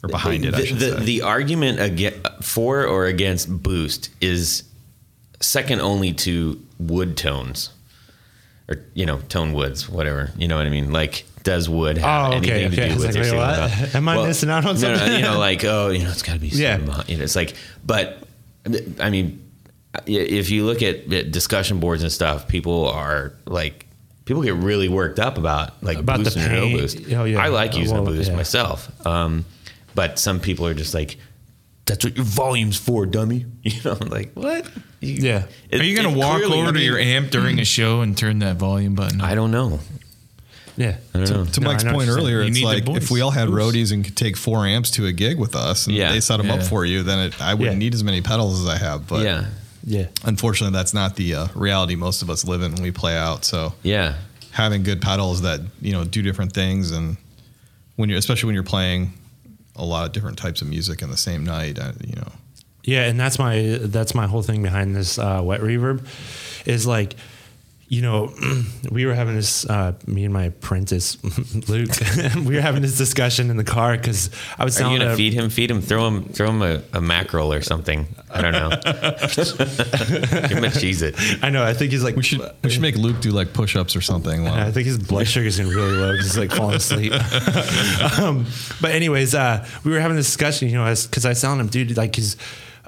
or behind it. I the, should the, say. the argument against, for or against boost is second only to wood tones or you know tone woods whatever you know what i mean like does wood have Oh, okay, anything to okay. I do with like, your wait, singing what? Am I missing out on no, no, something? you know like oh you know it's got to be Yeah. yeah you know it's like but i mean if you look at discussion boards and stuff people are like people get really worked up about like About the boost and no pain. boost Oh, yeah. i like using a well, boost yeah. myself um, but some people are just like, "That's what your volume's for, dummy." You know, I'm like what? You- Yeah. it- Are you gonna walk over to your amp during a show and turn that volume button? I don't know. Yeah. I to No, Mike's point what you're earlier, it's like if we all had Boost. roadies and could take four amps to a gig with us, and Yeah. they set them up for you, then it, I wouldn't Yeah. need as many pedals as I have. But yeah, Yeah. unfortunately, that's not the uh, reality most of us live in when we play out. So yeah, having good pedals that you know do different things, and when you're especially when you're playing a lot of different types of music in the same night, uh, you know. Yeah, and that's my that's my whole thing behind this uh, wet reverb, is like, you know, we were having this uh, me and my apprentice Luke, we were having this discussion in the car because I was Are you telling gonna feed him? Feed him? Throw him? Throw him a, a mackerel or something? I don't know. Give him a cheese it. I know. I think he's like We should we should make Luke do like push ups or something. while- I think his blood sugar's getting really low because he's like falling asleep. um, but anyways, uh, we were having this discussion, you know, because I was telling him, dude, like, cause,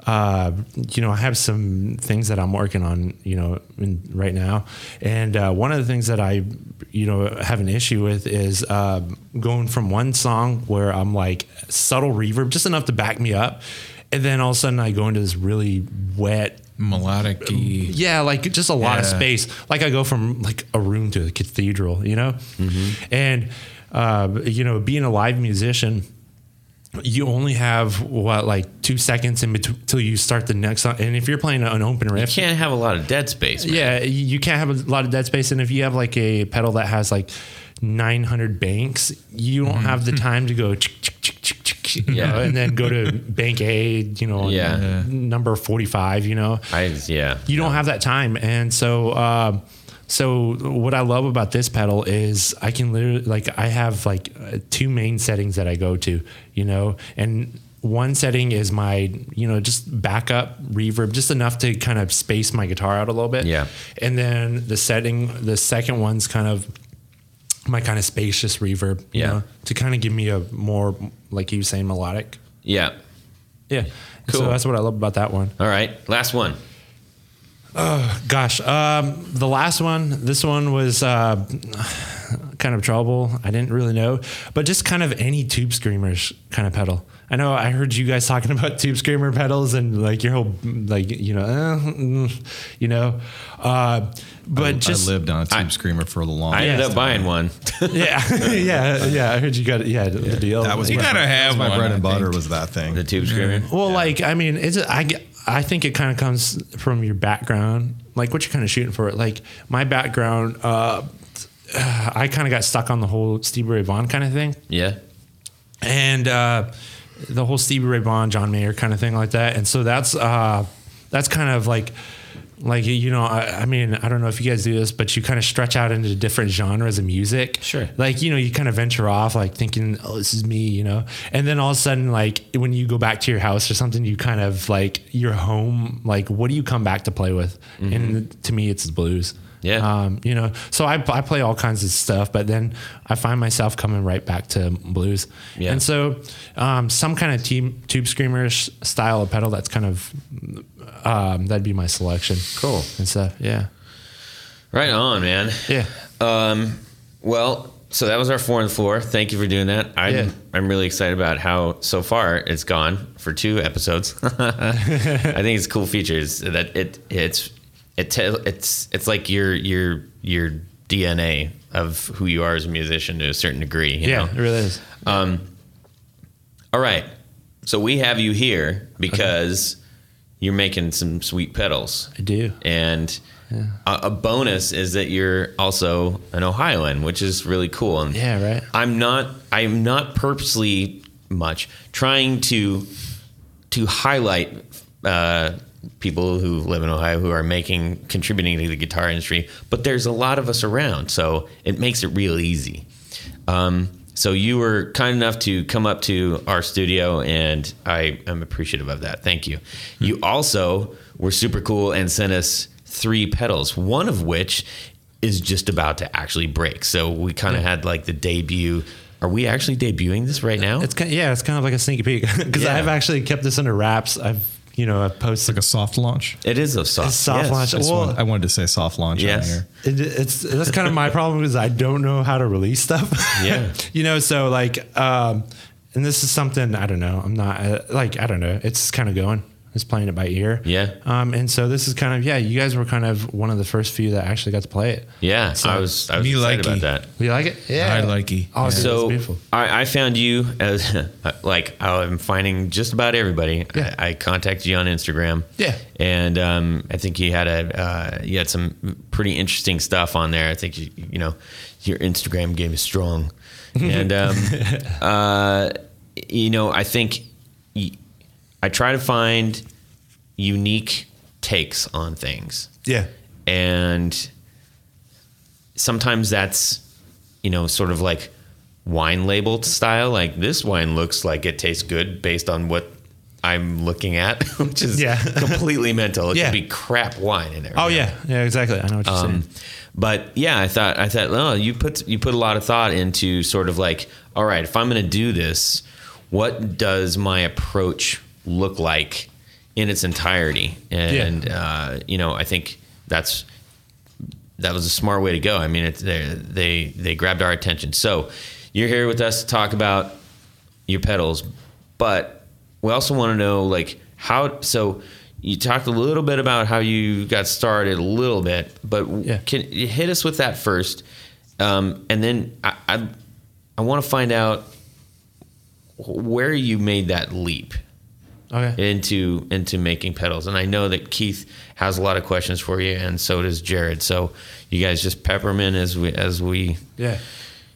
uh, you know, I have some things that I'm working on, you know, in, right now, and uh, one of the things that I, you know, have an issue with is uh, going from one song where I'm like subtle reverb, just enough to back me up, and then all of a sudden I go into this really wet Melodic. yeah, like just a lot of space. Like I go from like a room to a cathedral, you know, and uh, you know, being a live musician, you only have what like two seconds in between till you start the next song. And if you're playing an open rift You can't have a lot of dead space. Man. yeah, you can't have a lot of dead space. And if you have like a pedal that has like 900 banks, you don't have the time to go, Mm-hmm. Yeah. know, and then go to bank A, you know, Yeah. yeah. number 45, you know I yeah. you don't have that time and so um so what i love about this pedal is i can literally like i have like uh, two main settings that i go to you know and one setting is my you know just backup reverb just enough to kind of space my guitar out a little bit Yeah. and then the setting the second one's kind of my kind of spacious reverb you Yeah. know to kind of give me a more like you were saying melodic Yeah. yeah Cool. so that's what i love about that one All right. Last one. Oh, gosh, um, the last one, this one was uh, kind kind of trouble. I didn't really know, but just kind of any tube screamers kind of pedal. I know I heard you guys talking about tube screamer pedals and like your whole like you know uh, mm, you know, uh, but just I lived on a tube I- screamer for a long. Time. I ended time. up buying one. yeah yeah yeah. I heard you got yeah the deal. That was You gotta that have my one, bread and butter was that thing. the tube screamer. Well, like I mean, it's I get- I think it kind of comes from your background, like what you're kind of shooting for. Like my background, uh, I kind of got stuck on the whole Stevie Ray Vaughan kind of thing, Yeah. and uh, the whole Stevie Ray Vaughan, John Mayer kind of thing like that. And so that's uh, that's kind of like. Like you know, I, I mean, I don't know if you guys do this, but you kind of stretch out into different genres of music. Sure. Like you know, you kind of venture off, like thinking, "Oh, this is me," you know, and then all of a sudden, like when you go back to your house or something, you kind of like your home. Like, what do you come back to play with? Mm-hmm. And to me, it's blues. Yeah. Um, you know, so I, I play all kinds of stuff, but then I find myself coming right back to blues. Yeah. And so, um, some kind of team, tube screamerish style of pedal, that's kind of, um, that'd be my selection. Cool. And stuff. Yeah. Right on, man. Yeah. Um, well, so that was our four and four. Thank you for doing that. I'm, Yeah. I'm really excited about how so far it's gone for two episodes. I think it's cool features that it it's it te- it's it's like your your your DNA of who you are as a musician to a certain degree. You Yeah. know? It really is. Um, all right. So we have you here because you're making some sweet pedals. I do. And a, a bonus is that you're also an Ohioan, which is really cool. And Yeah, right. I'm not. I'm not purposely much trying to to highlight uh, people who live in Ohio who are making contributing to the guitar industry. But there's a lot of us around, so it makes it real easy. Um, so you were kind enough to come up to our studio, and I am appreciative of that. Thank you. You also were super cool and sent us three pedals, one of which is just about to actually break. So we kind of had like the debut. Are we actually debuting this right now? It's kind of, yeah, it's kind of like a sneaky peek because Yeah. I've actually kept this under wraps. I've you know I've posted like a soft launch. it is a soft, a soft yes. launch. I, Well, wanted, I wanted to say soft launch Yes. on here. It, it's that's kind of my problem is I don't know how to release stuff. Yeah. you know, so like, um, and this is something I don't know. I'm not uh, like I don't know. It's kind of going. It's playing it by ear. Yeah. Um, and so this is kind of yeah. You guys were kind of one of the first few that actually got to play it. Yeah, So- I was. I was Me excited likey. about that. You like it? Yeah. I like it. Oh, dude, so it's beautiful. I, I found you as like I'm finding just about everybody. Yeah. I, I contacted you on Instagram. Yeah. and um, I think you had a uh, you had some pretty interesting stuff on there. I think you, you know your Instagram game is strong, and um, uh, you know I think y- I try to find unique takes on things Yeah. and sometimes that's you know sort of like wine labeled style like this wine looks like it tastes good based on what i'm looking at which is Yeah. completely mental it Yeah. could be crap wine in there Oh you know? yeah. Yeah. Exactly. I know what you're um, saying. but yeah i thought i thought oh you put you put a lot of thought into sort of like all right if i'm going to do this what does my approach look like in its entirety and uh, you know i think that's that was a smart way to go. I mean, they they grabbed our attention. So you're here with us to talk about your pedals, but we also want to know like how. So you talked a little bit about how you got started a little bit, but Yeah. can you hit us with that first, um, and then I I, I want to find out where you made that leap Okay. into into making pedals. And I know that Keith has a lot of questions for you, and so does Jared. So you guys just pepper him in as we as we Yeah.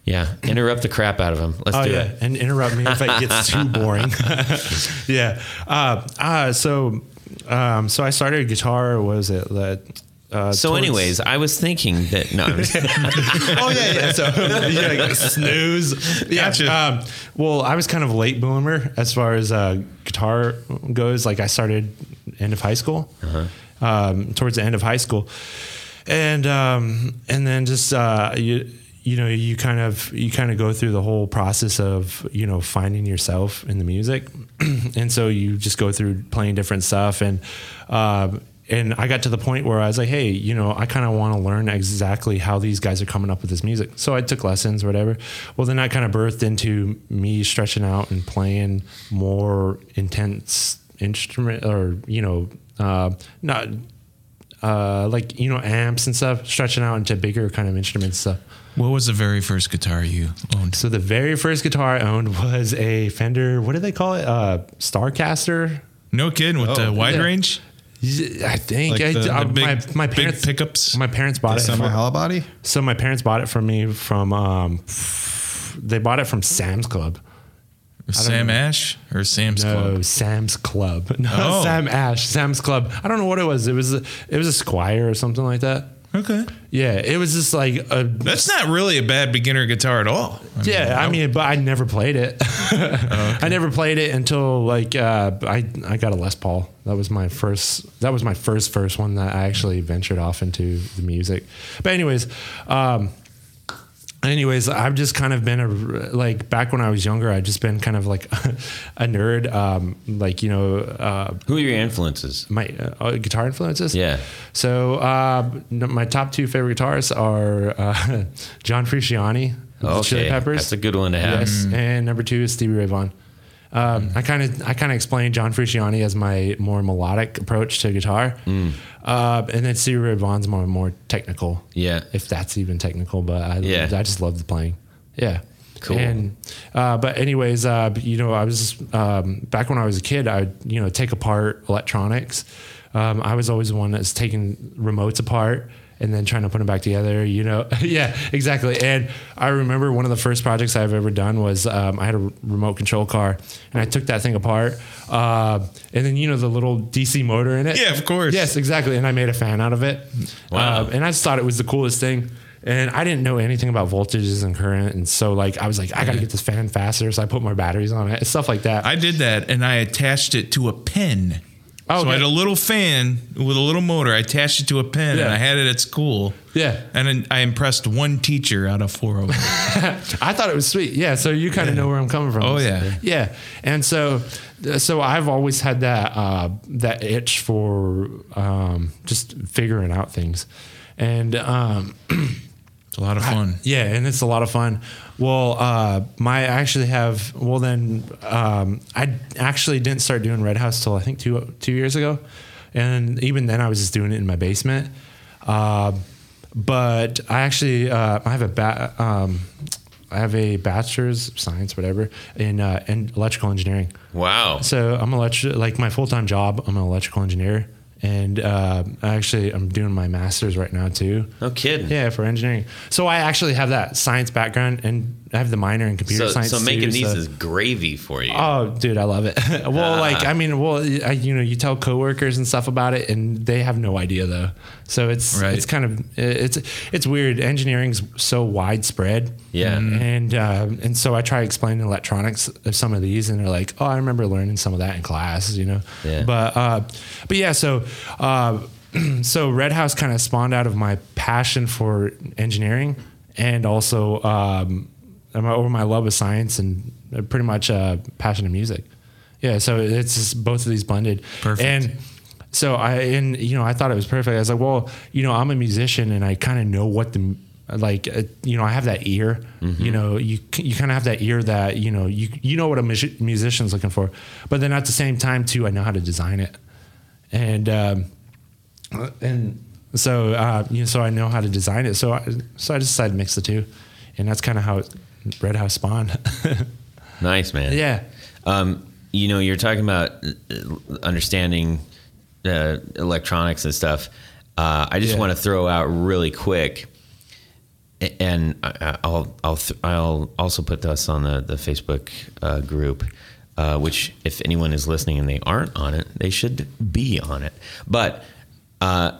yeah interrupt the crap out of him. Let's Oh do yeah, it. and interrupt me if it gets too boring. yeah. Uh, uh, so, um, so I started guitar. What was it that? Uh, So, towards- anyways, I was thinking that no, oh yeah, yeah. So yeah, like, snooze. Yeah. Gotcha. Um, well, I was kind of a late bloomer as far as uh, guitar goes. Like I started end of high school, um, towards the end of high school, and um, and then just uh, you you know you kind of you kind of go through the whole process of you know finding yourself in the music, and so you just go through playing different stuff and. Um, and I got to the point where I was like, hey, you know, I kind of want to learn exactly how these guys are coming up with this music. So I took lessons, whatever. Well, then that kind of birthed into me stretching out and playing more intense instrument or, you know, uh, not uh, like, you know, amps and stuff, stretching out into bigger kind of instruments stuff. What was the very first guitar you owned? So the very first guitar I owned was a Fender, what do they call it? Uh, Starcaster? No kidding with the wide yeah. range, I think Like I, the- the I- big- my, my big parents pickups? My parents bought it. Semi for- hollow body. So my parents bought it from me from um, they bought it from Sam's Club. Sam Ash or Sam's No, Club? No, Sam's Club. No, Oh. Sam Ash. Sam's Club. I don't know what it was. It was a, it was a Squier or something like that. Okay, Yeah, it was just like a that's not really a bad beginner guitar at all. I mean, yeah. I mean, but I never played it. I never played it until like uh, I I got a Les Paul. That was my first. That was my first first one that I actually ventured off into the music. But anyways, um, anyways, I've just kind of been a like back when I was younger. I've just been kind of like a nerd. Um, like you know, uh, Who are your influences? my uh, guitar influences. Yeah. So uh, my top two favorite guitarists are uh, John Frusciante, the Chili Peppers. that's a good one to have. Yes, and number two is Stevie Ray Vaughan. Um, I kind of I kind of explained John Frusciante as my more melodic approach to guitar, Mm. uh, and then Stevie Ray Vaughan's more more technical. Yeah. if that's even technical, but I Yeah. I just love the playing. Yeah. Cool. And uh, but anyways, uh, you know, I was um, back when I was a kid. I would you know take apart electronics. Um, I was always the one that's taking remotes apart and then trying to put them back together. You know, yeah, exactly. And I remember one of the first projects I've ever done was um, I had a remote control car and I took that thing apart. Uh, and then you know the little DC motor in it. Yeah, of course. Yes, exactly. And I made a fan out of it. Wow. Uh, and I just thought it was the coolest thing. And I didn't know anything about voltages and current. And so like I was like, I gotta get this fan faster. So I put more batteries on it. Stuff like that. I did that and I attached it to a pen. Oh, so I had a little fan with a little motor. I attached it to a pen and I had it at school. Yeah. And I impressed one teacher out of four of them. I thought it was sweet. Yeah. So you kind of know where I'm coming from. Oh, yeah. Yeah. And so, so I've always had that, uh, that itch for, um, just figuring out things. And, um, a lot of fun. Yeah, and it's a lot of fun. Well, uh, my I actually have. Well, then um, I actually didn't start doing Red House till I think two two years ago, and even then I was just doing it in my basement. Uh, but I actually uh, I have a ba- um, I have a bachelor's science, whatever, in uh, in electrical engineering. Wow. So I'm electric, like my full time job. I'm an electrical engineer, and uh, actually I'm doing my master's right now too. No kidding. Yeah, for engineering. So I actually have that science background, and I have the minor in computer So, science. so making too, these so- is gravy for you. Oh, dude, I love it. well, like, I mean, well, I, you know, you tell coworkers and stuff about it, and they have no idea though. So it's Right. it's kind of it's it's weird. Engineering's so widespread. Yeah. and uh, and so I try explaining electronics of some of these, and they're like, "Oh, I remember learning some of that in class," you know. Yeah. But uh, but yeah, so. Uh, so Red House kind of spawned out of my passion for engineering and also um, over my love of science and uh, pretty much uh, passion of music. Yeah, so it's just both of these blended. Perfect. And so I and you know I thought it was perfect. I was like, well, you know, I'm a musician and I kind of know what the like uh, you know I have that ear. You know, you you kind of have that ear that you know you you know what a mus- musician's looking for, but then at the same time too, I know how to design it, and um, and so uh, you know, so I know how to design it. So I, so I just decided to mix the two, and that's kind of how it, Red House Spawn. Nice, man. yeah. Um, you know, you're talking about uh, understanding uh, electronics and stuff. Uh, I just Yeah. want to throw out really quick, and I- I'll I'll th- I'll also put this on the the Facebook uh, group, uh, which if anyone is listening and they aren't on it, they should be on it. But uh,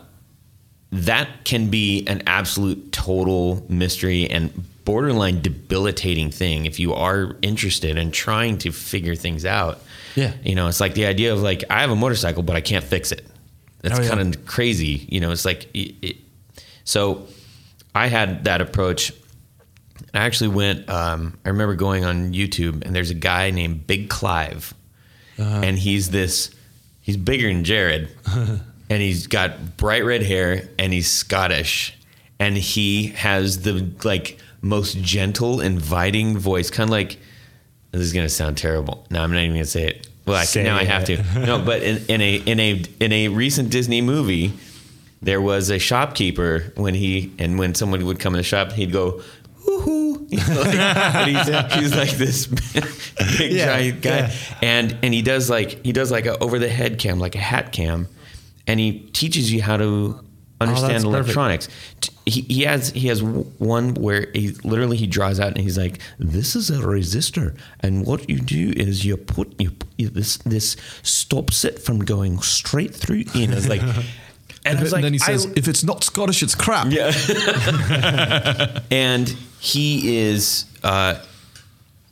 that can be an absolute total mystery and borderline debilitating thing if you are interested in trying to figure things out. Yeah. You know, it's like the idea of like I have a motorcycle but I can't fix it. That's Oh, yeah. kind of crazy. You know, it's like it, it, so I had that approach. I actually went um, I remember going on YouTube and there's a guy named Big Clive. Uh-huh. And he's this he's bigger than Jared. and he's got bright red hair, and he's Scottish, and he has the like most gentle, inviting voice, kind of like this is gonna sound terrible. No, I'm not even gonna say it. Well, I, Say now I have to. No, but in, in a in a in a recent Disney movie, there was a shopkeeper when he and when someone would come in the shop, he'd go. Woo-hoo. You know, like, he's, he's like this big Yeah, giant guy, yeah. and and he does like he does like a over the head cam, like a hat cam, and he teaches you how to understand Oh, that's perfect. electronics. He, he has he has one where he literally he draws out and he's like, "This is a resistor, and what you do is you put you, you this this stops it from going straight through." You know, it's like, and I was like, and then he I- says, "If it's not Scottish, it's crap." yeah. and he is. Uh,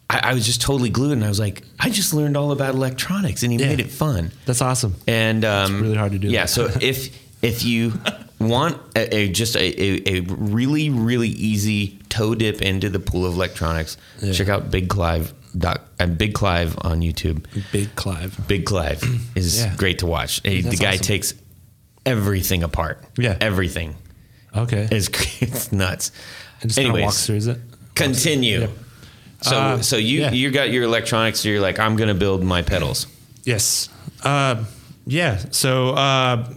I, I was just totally glued, and I was like, I just learned all about electronics, and he Yeah. made it fun. That's awesome. And um, really hard to do Yeah. that. so if if you want a, a just a, a, really really easy toe dip into the pool of electronics, Yeah. check out Big Clive. Doc, and Big Clive on YouTube. Big Clive. Big Clive is Yeah. great to watch. He- the guy awesome. takes everything apart. Yeah. everything. Okay. It's it's nuts. and just Anyways, walks through, is it? continue. Yep. So Uh, so you yeah. you got your electronics. So you're like, I'm gonna build my pedals. Yes. Uh, yeah. So, uh,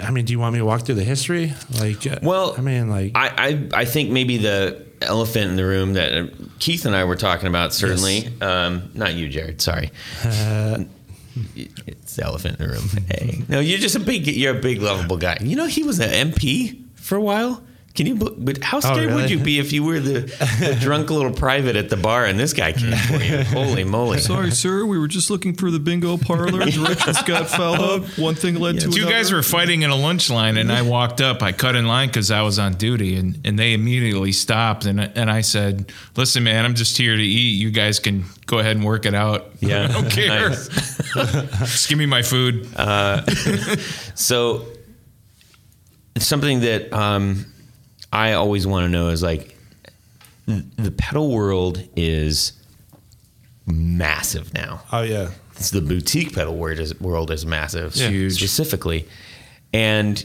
I mean, do you want me to walk through the history? Like, Well, I mean, like, I, I I think maybe the elephant in the room that uh, Keith and I were talking about. Certainly, um, not you, Jared. Sorry. Uh, it's the elephant in the room. Hey, no, you're just a big. You're a big lovable guy. You know, he was an MP for a while. Can you? But how scared would really? you be if you were the, the drunk little private at the bar and this guy came for you? Holy moly! Sorry, sir. We were just looking for the bingo parlor. Directions got fouled up. One thing led to Two another. guys were fighting in a lunch line, and I walked up. I cut in line because I was on duty, and, and they immediately stopped. And I- and I said, "Listen, man, I'm just here to eat. You guys can go ahead and work it out. Yeah, I don't care. Just give me my food." So something that um, I always want to know is like the pedal world is massive now. oh yeah. It's the boutique pedal world is, world is massive, Yeah. Huge. specifically, and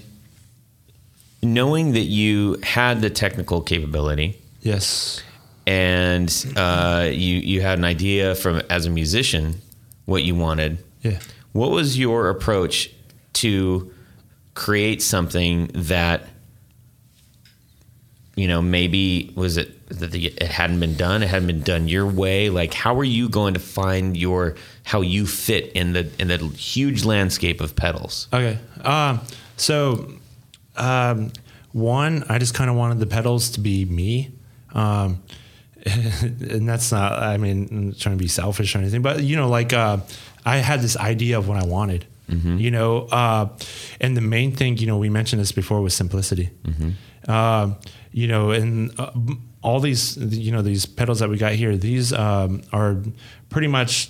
knowing that you had the technical capability Yes. and uh, you you had an idea from as a musician what you wanted. Yeah. What was your approach to create something that you know maybe was it that the, it hadn't been done, it hadn't been done your way? Like, how are you going to find your how you fit in the in the huge landscape of pedals? Okay. Um, so, um, one, I just kind of wanted the pedals to be me. Um, and that's not, I mean, I'm trying to be selfish or anything, but you know, like, uh, I had this idea of what I wanted, you know, uh, and the main thing, you know, we mentioned this before was simplicity. Um, you know, and uh, all these, you know, these pedals that we got here, these um, are pretty much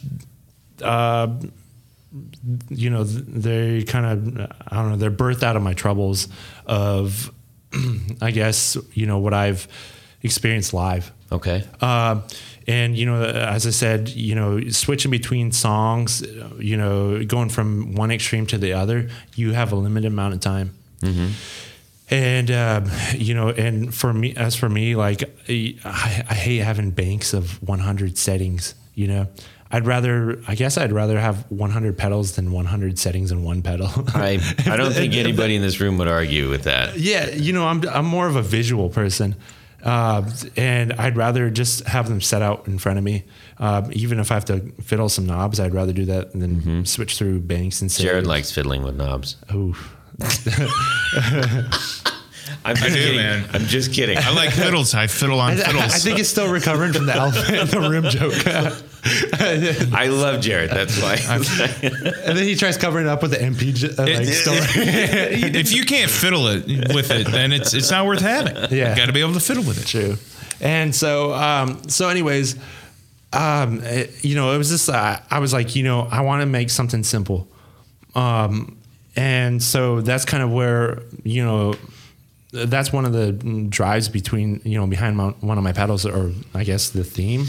uh, you know, th- they kind of, I don't know, they're birthed out of my troubles of, I guess, you know, what I've experienced live. Okay. Uh, and, you know, as I said, you know, switching between songs, you know, going from one extreme to the other, you have a limited amount of time. And, um, you know, and for me, as for me, like, I, I hate having banks of 100 settings, you know. I'd rather, I guess I'd rather have 100 pedals than 100 settings in one pedal. I I don't think anybody in this room would argue with that. yeah, you know, I'm I'm more of a visual person, uh, and I'd rather just have them set out in front of me. Uh, even if I have to fiddle some knobs, I'd rather do that than switch through banks and say, Jared likes fiddling with knobs. "Oh, I'm just do, kidding. man. I'm just kidding. I like fiddles. I fiddle on I, fiddles. I think it's still recovering from the elephant in the room joke." I love Jared. That's why. and then he tries covering it up with the MP j- uh, like story. if you can't fiddle it with it, then it's it's not worth having. Yeah. you got to be able to fiddle with it. True. And so, um, so anyways, um, it- you know, it was just, uh, I was like, you know, I want to make something simple. Um, and so that's kind of where, you know, that's one of the drives between, you know, behind my, one of my pedals or I guess the theme.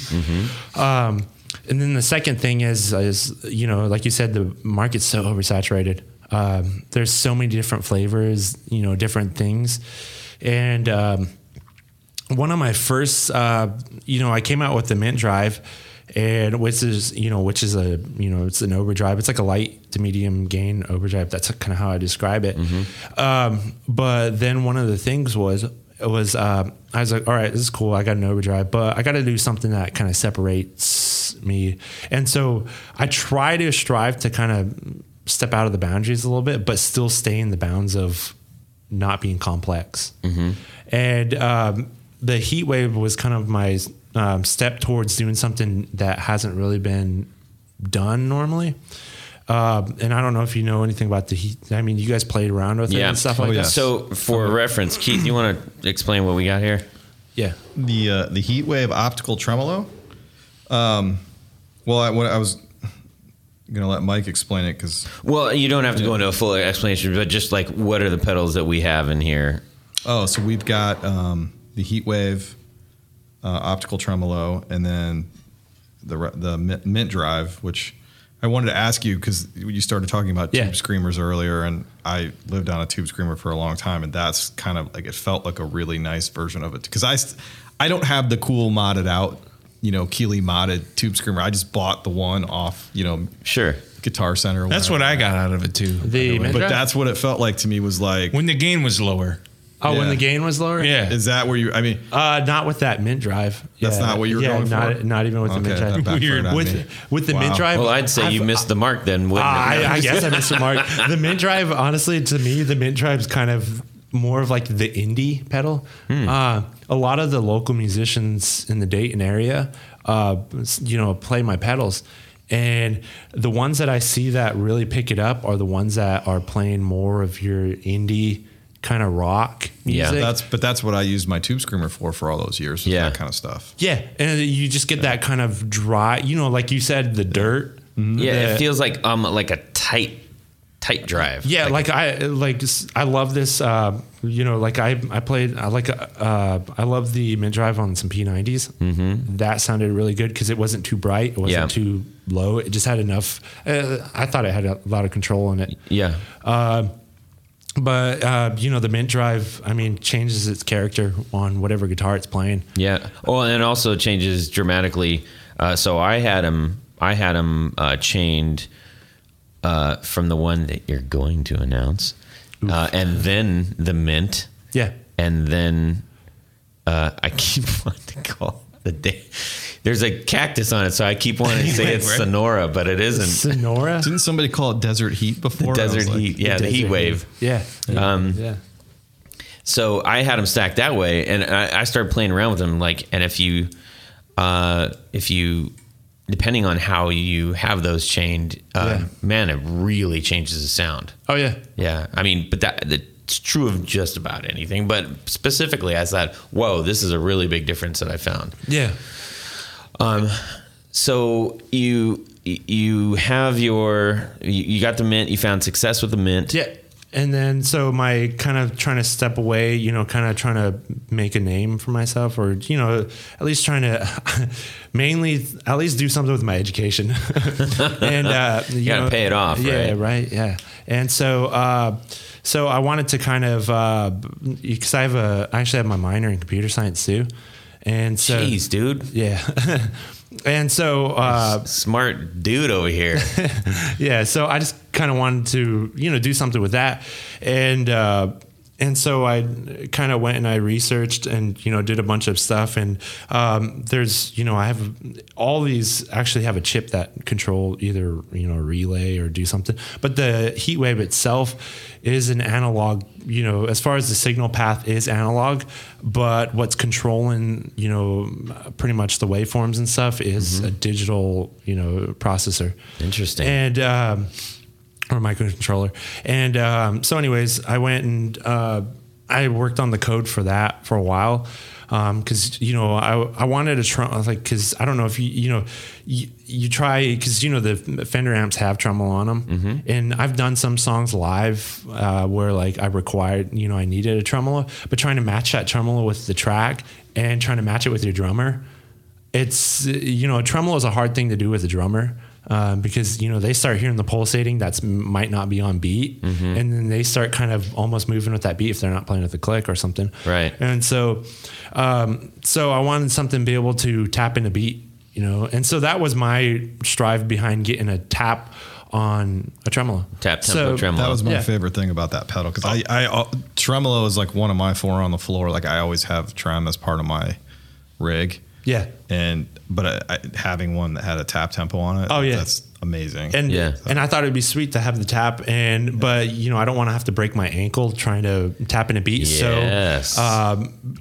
Um, and then the second thing is, is, you know, like you said, the market's so oversaturated. Um, there's so many different flavors, you know, different things, and um, one of my first, uh, you know, I came out with the Mint Drive, and which is, you know, which is a, you know, it's an overdrive. It's like a light to medium gain overdrive. That's kind of how I describe it. Um, but then one of the things was it was uh, I was like, all right, this is cool. I got an overdrive, but I got to do something that kind of separates me. And so I try to strive to kind of step out of the boundaries a little bit, but still stay in the bounds of not being complex. And um, the heat wave was kind of my um, step towards doing something that hasn't really been done normally. Um, and I don't know if you know anything about the heat. I mean, you guys played around with it Yeah. and stuff Oh, like yeah. that. So, for reference, Keith, you want to explain what we got here? yeah. the uh, the heat wave optical tremolo. Um, well, I, what I was gonna let Mike explain it because Well, you don't have to go into a full explanation, but just like what are the pedals that we have in here? oh, so we've got um, the heat wave uh, optical tremolo, and then the the mint, mint drive, which I wanted to ask you because you started talking about Yeah. tube screamers earlier, and I lived on a tube screamer for a long time, and that's kind of like it felt like a really nice version of it because I I don't have the cool modded out. You know, Keeley modded tube screamer. I just bought the one off, you know, Sure. Guitar Center. That's what I got out of it too. The But that's what it felt like to me. Was like, when the gain was lower. Oh, when yeah. the gain was lower. Yeah. is that where you? I mean, Uh, not with that Mint Drive. That's Yeah. not what you were yeah, going not, for? Not even with the Mint that Drive. backfired Weird. on With me. with the Wow. Mint Drive. Well, I'd say you I've- missed the mark then, wouldn't Ah, it? I, I guess I missed the mark. The Mint Drive, honestly, to me, the Mint Drive's kind of more of like the indie pedal. Uh, a lot of the local musicians in the Dayton area, uh, you know, play my pedals. And the ones that I see that really pick it up are the ones that are playing more of your indie kind of rock Yeah, that's but that's what I used my tube screamer for for all those years. Yeah. that kind of stuff. yeah, and you just get that kind of dry, you know, like you said, the dirt. Yeah, The- it feels like um like a tight tight drive. Yeah, like, I like I love this. Uh, you know, like I I played I like uh, I love the mint drive on some P90s. Mm-hmm. That sounded really good because it wasn't too bright, it wasn't Yeah. too low. It just had enough. Uh, I thought it had a lot of control in it. yeah. Uh, but uh, you know, the mint drive, I mean, changes its character on whatever guitar it's playing. Yeah. Well, and it also changes dramatically. Uh, so I had him. I had him uh, chained uh, from the one that you're going to announce, uh, and then the mint, Yeah. and then uh, I keep wanting to call the day. There's a cactus on it, so I keep wanting to say it's Right. Sonora, but it isn't. Sonora. Didn't somebody call it desert heat before? I was Desert like, heat, yeah, the heat Desert wave. Yeah. Um, yeah. So I had them stacked that way, and I, I started playing around with them. Like, and if you, uh, if you, depending on how you have those chained, uh, Yeah. man, it really changes the sound. Oh yeah. Yeah, I mean, but that it's true of just about anything. But specifically, I thought, whoa, this is a really big difference that I found. Yeah. Um, So you you have your you, you got the mint. You found success with the mint. Yeah. And then so my kind of trying to step away, you know, kind of trying to make a name for myself or, you know, at least trying to mainly at least do something with my education. and uh you, gotta know, pay it off, Yeah, right? right. Yeah. And so uh so I wanted to kind of uh because I have a I actually have my minor in computer science too. And so Jeez, dude, yeah. and so uh smart dude over here. yeah so i just kind of wanted to you know do something with that and uh and so I kind of went and I researched and you know did a bunch of stuff. And um, there's you know I have all these actually have a chip that control either you know a relay or do something. But the heat wave itself is an analog you know as far as the signal path is analog but what's controlling you know pretty much the waveforms and stuff is a digital you know processor. Interesting. and um, or microcontroller. And um, so, anyways, I went and uh, I worked on the code for that for a while because you know I I wanted to try like because I don't know if you you know you, you try because you know the Fender amps have tremolo on them and I've done some songs live uh, where like I required you know I needed a tremolo but trying to match that tremolo with the track and trying to match it with your drummer it's you know a tremolo is a hard thing to do with a drummer Um, because you know they start hearing the pulsating that's might not be on beat, Mm-hmm. and then they start kind of almost moving with that beat if they're not playing with the click or something. Right. And so, um, so I wanted something to be able to tap into beat, you know, and so that was my strive behind getting a tap on a tremolo. Tap tempo So- tremolo. That was my Yeah. favorite thing about that pedal because I, I, uh, tremolo is like one of my four on the floor. Like I always have trem as part of my rig, Yeah. and but I, I, having one that had a tap tempo on it, Oh, yeah. that's amazing. And Yeah. and I thought it'd be sweet to have the tap and but you know I don't want to have to break my ankle trying to tap in a beat. Yes. So um,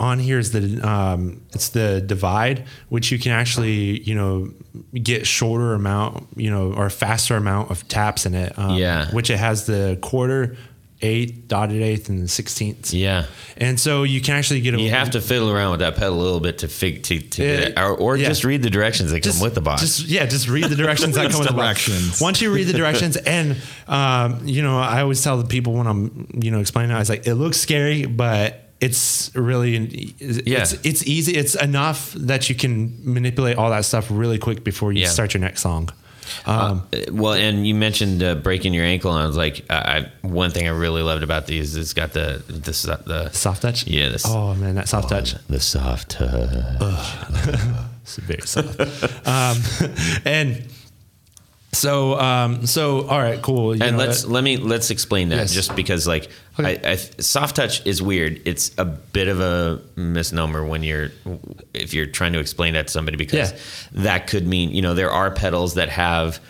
on here is the um, it's the divide which you can actually you know get shorter amount you know or faster amount of taps in it. Um, Yeah. Which it has the quarter, eighth, dotted eighth, and the sixteenth. Yeah. And so you can actually get a You have to fiddle around with that pedal a little bit to fig to, to get it, or, or Yeah. just read the directions that come with the box. Just yeah, just read the directions that come with the box. Once you read the directions, and um, you know, I always tell the people when I'm you know explaining, it, I was like, it looks scary, but it's really Yeah. it's it's easy. It's enough that you can manipulate all that stuff really quick before you Yeah. start your next song. Um, Uh, well, and you mentioned uh, breaking your ankle, and I was like, I, I, one thing I really loved about these is it's got the this the soft touch. Yeah, this- Oh man, that soft touch. the soft touch. It's very soft. um, and so um, so all right, cool. You And let's uh, let me let's explain that Yes. just because like Okay. I, I soft touch is weird. It's a bit of a misnomer when you're if you're trying to explain that to somebody because Yeah. that could mean you know there are pedals that have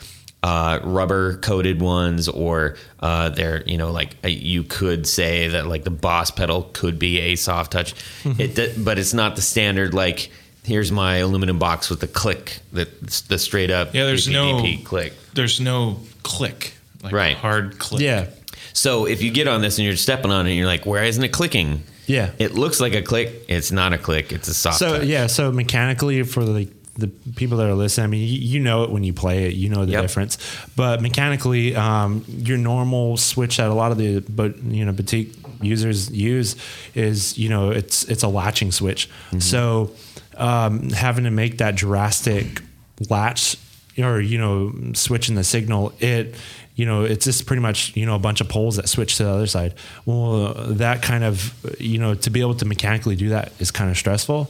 uh, rubber coated ones or uh, they're you know like uh, you could say that like the boss pedal could be a soft touch Mm-hmm. it but it's not the standard like here's my aluminum box with the click that the straight up Yeah, there's no- click There's no click, like Right. hard click. yeah. so if you get on this and you're stepping on it and you're like, where isn't it clicking? Yeah. It looks like a click. It's not a click. It's a soft So touch. yeah, so mechanically for the the people that are listening, I mean, you, you know it when you play it, you know the Yep. difference. But mechanically, um, your normal switch that a lot of the but you know boutique users use is you know it's it's a latching switch. So um, having to make that drastic latch or you know switching the signal, it you know it's just pretty much you know a bunch of poles that switch to the other side. Well, that kind of you know to be able to mechanically do that is kind of stressful.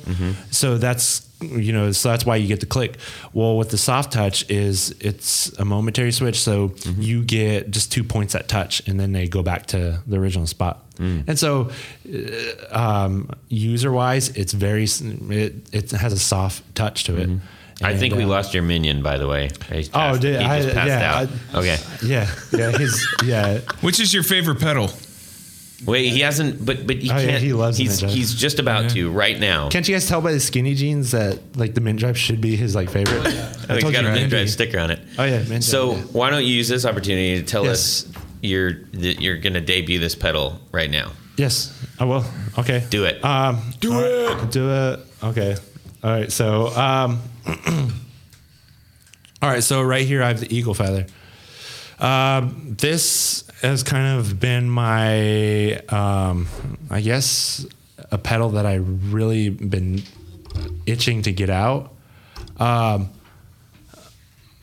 So that's you know so that's why you get the click. Well, with the soft touch is it's a momentary switch, so you get just two points that touch, and then they go back to the original spot. And so, uh, um, user wise, it's very it, it has a soft touch to it. I think And, we uh, lost your minion, by the way. He Oh, passed- did he I? just passed yeah, out. I- okay. yeah, yeah, his, yeah. Which is your favorite pedal? Wait, he hasn't, but but he Oh, can't. he loves the he's mint drive. he's just about to right now. Can't you guys tell by the skinny jeans that like the mint drive should be his like favorite? I think he's got a Mindy. Mint Drive sticker on it. Oh yeah, mint So drive, why don't you use this opportunity to tell Yes. us you're that you're going to debut this pedal right now? yes, I will. Okay, Do it. Um, do it. Do it. Okay. All right. So, um, all right. So right here, I have the eagle feather. Um, this has kind of been my, um, I guess, a pedal that I really been itching to get out. Um,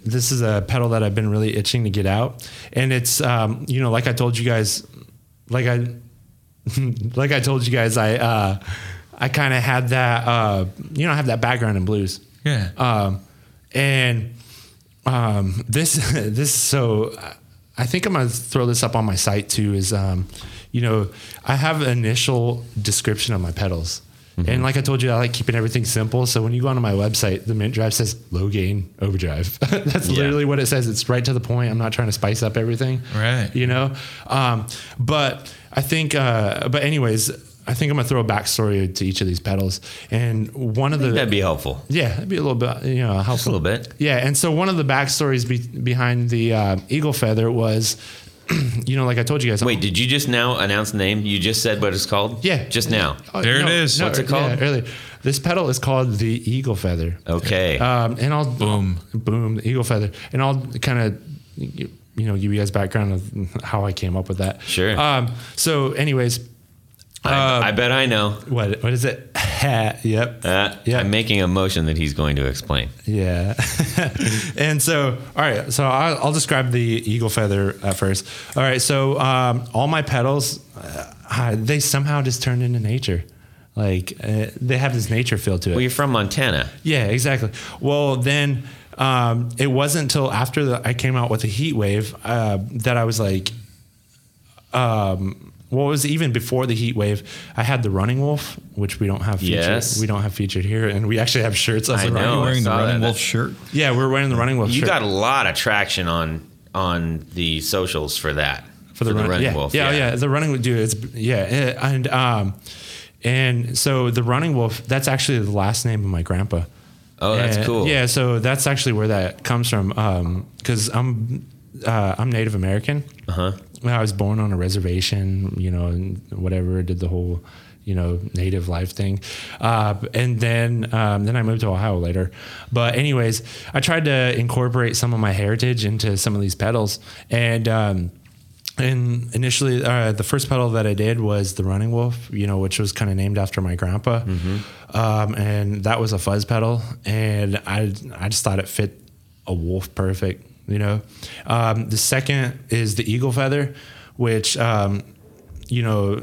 this is a pedal that I've been really itching to get out, and it's, um, you know, like I told you guys, like I, like I told you guys, I, uh, I kind of had that, uh, you know, I have that background in blues. Yeah. Um, and um, this this so I think I'm gonna throw this up on my site too. Is um, you know I have an initial description of my pedals. And like I told you, I like keeping everything simple. So when you go onto my website, the Mint Drive says low gain overdrive. That's Yeah. literally what it says. It's right to the point. I'm not trying to spice up everything. Right. You know? Um, but I think, uh, but anyways, I think I'm gonna throw a backstory to each of these pedals. And one of the That'd be helpful. yeah, that'd be a little bit, you know, helpful. a little bit. Yeah, and so one of the backstories be- behind the uh, eagle feather was, you know, like I told you guys. Wait, did you just now announce the name? You just said what it's called? Yeah. Just now. Oh, There it is. What's it called? Yeah, earlier. This pedal is called the eagle feather. Okay. Um, and I'll Boom. boom, the eagle feather, and I'll kind of. You know, give you guys background of how I came up with that. Sure. Um, so, anyways, I, I bet I know. what what is it? yep. Uh, Yeah. I'm making a motion that he's going to explain. Yeah. and so, all right. So I'll, I'll describe the eagle feather at first. All right. So um, all my pedals, uh, they somehow just turned into nature. Like uh, they have this nature feel to it. Well, you're from Montana. Yeah, exactly. Well, then um, it wasn't until after the, I came out with the heat wave uh, that I was like, um, what was even before the heat wave? I had the running wolf, which we don't have featured. Yes. We don't have featured here, and we actually have shirts of I the running know. wolf. wearing the running that. wolf shirt. Yeah, we're wearing the running wolf. You shirt. got a lot of traction on on the socials for that. for the, run, running yeah, wolf. Yeah, yeah, the running wolf dude. It's yeah, and um, and so the running wolf. That's actually the last name of my grandpa. Oh, that's And- cool. Yeah, so that's actually where that comes from. Um, because I'm uh, I'm Native American. Uh huh. I was born on a reservation, you know, and whatever. Did the whole, you know, native life thing, uh, and then um, then I moved to Ohio later. But anyways, I tried to incorporate some of my heritage into some of these pedals, and um, and initially uh, the first pedal that I did was the Running Wolf, you know, which was kind of named after my grandpa, um, and that was a fuzz pedal, and I I just thought it fit a wolf perfect, you know. Um, the second is the eagle feather, which um, you know,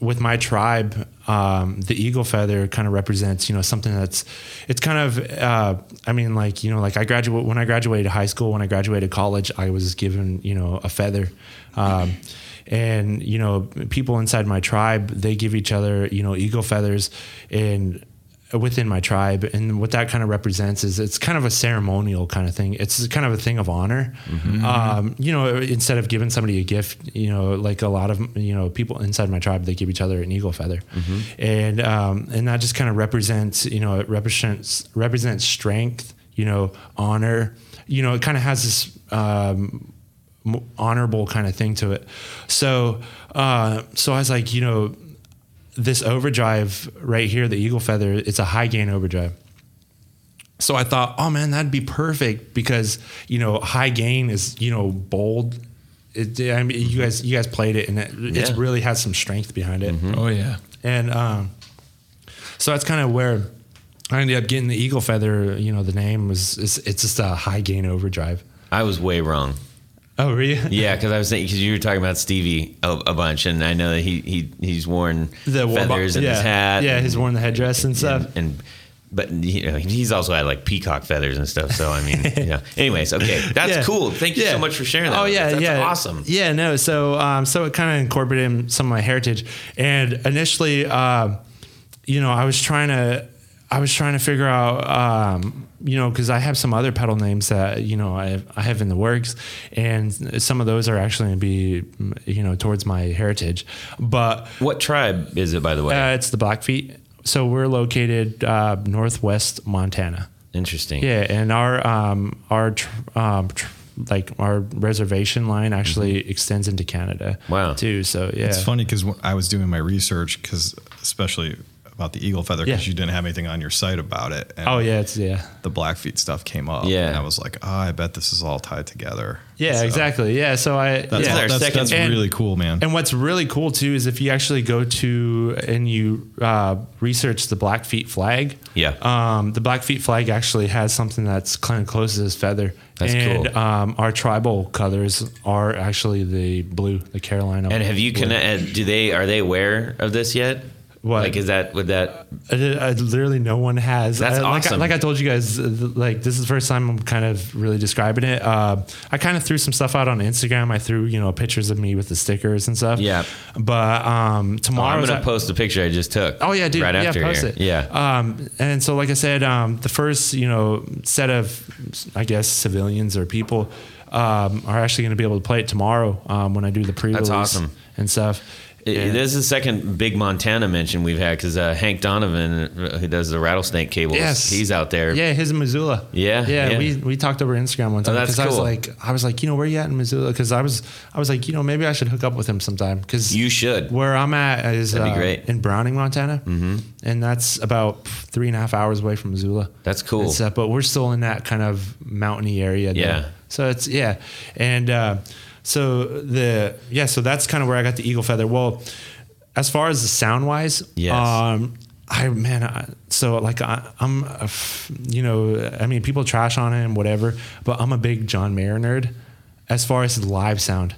with my tribe, um, the eagle feather kind of represents, you know, something that's, it's kind of, uh, I mean, like, you know, like I graduate, when I graduated high school, when I graduated college, I was given, you know, a feather. Um, and, you know, people inside my tribe, they give each other, you know, eagle feathers and, within my tribe and what that kind of represents is it's kind of a ceremonial kind of thing. It's kind of a thing of honor. Um, you know instead of giving somebody a gift you know like a lot of you know people inside my tribe they give each other an eagle feather. And um, and that just kind of represents you know it represents represents strength you know honor. You know it kind of has this um, honorable kind of thing to it. So uh, so I was like you know this overdrive right here, the Eagle Feather, it's a high gain overdrive. So I thought, oh man, that'd be perfect because you know high gain is you know bold. It, I mean, you guys you guys played it and it it's Yeah. really has some strength behind it. Oh yeah. And um, so that's kind of where I ended up getting the Eagle Feather. You know, the name was it's, it's just a high gain overdrive. I was way wrong. Oh, really? Yeah, because I was thinking because you were talking about Stevie a, a bunch, and I know that he he he's worn The feathers in yeah. his hat. Yeah, and- he's worn the headdress and stuff. And, and but you know he's also had like peacock feathers and stuff. So I mean, you know. Anyways, okay, that's Yeah. cool. Thank you Yeah. so much for sharing that. Oh yeah, that's yeah, awesome. Yeah, no. So um, so it kind of incorporated some of my heritage, and initially, um, you know, I was trying to, I was trying to figure out, um, you know, because I have some other pedal names that you know I I have in the works, and some of those are actually going to be, you know, towards my heritage, but What tribe is it, by the way? uh, it's the Blackfeet. So we're located uh, northwest Montana. Interesting. Yeah, and our um, our tr- um, tr- like our reservation line actually extends into Canada. Wow. too. So yeah, It's funny because I was doing my research because especially about the eagle feather because Yeah. you didn't have anything on your site about it. And Oh yeah, it's yeah, the Blackfeet stuff came up. Yeah. and I was like, oh, I bet this is all tied together. yeah, So exactly. Yeah, so I That's, yeah. our that's, second- that's and- really cool, man. And what's really cool too is if you actually go to and you uh, research the Blackfeet flag. Yeah. Um, the Blackfeet flag actually has something that's kind of close to this feather. That's and, cool. Um, our tribal colors are actually the blue, the Carolina. And have you blue. connected? Do they are they aware of this yet? What? Like, is that would that? I, I literally no one has. That's I- like, awesome. I, like I told you guys, like this is the first time I'm kind of really describing it. Uh, I kind of threw some stuff out on Instagram. I threw you know pictures of me with the stickers and stuff. Yeah. But um, Oh, tomorrow I'm gonna post the picture I just took. Oh yeah, dude. Right yeah, after post here. it. Yeah. Um, and so, like I said, um, the first you know set of, I guess, civilians or people um, are actually going to be able to play it tomorrow um, when I do the pre-release awesome. and stuff. And- This is the second big Montana mention we've had because uh, Hank Donovan, uh, who does the rattlesnake cables, Yes. he's out there. Yeah, his in Missoula. Yeah, yeah. yeah. We we talked over Instagram one time Oh, that's I was like, I was like, you know, where you at in Missoula? Because I was, I was like, you know, maybe I should hook up with him sometime. Because You should. Where I'm at is uh, great. in Browning, Montana, mm-hmm. and that's about three and a half hours away from Missoula. That's cool. It's, uh, but we're still in that kind of mountainy area. there. Yeah. So it's yeah, and uh, so the yeah, so that's kind of where I got the eagle feather. Well, as far as the sound wise, Yes. um, I man, I, so like I, I'm, a f- you know, I mean, people trash on him, whatever, but I'm a big John Mayer nerd as far as live sound.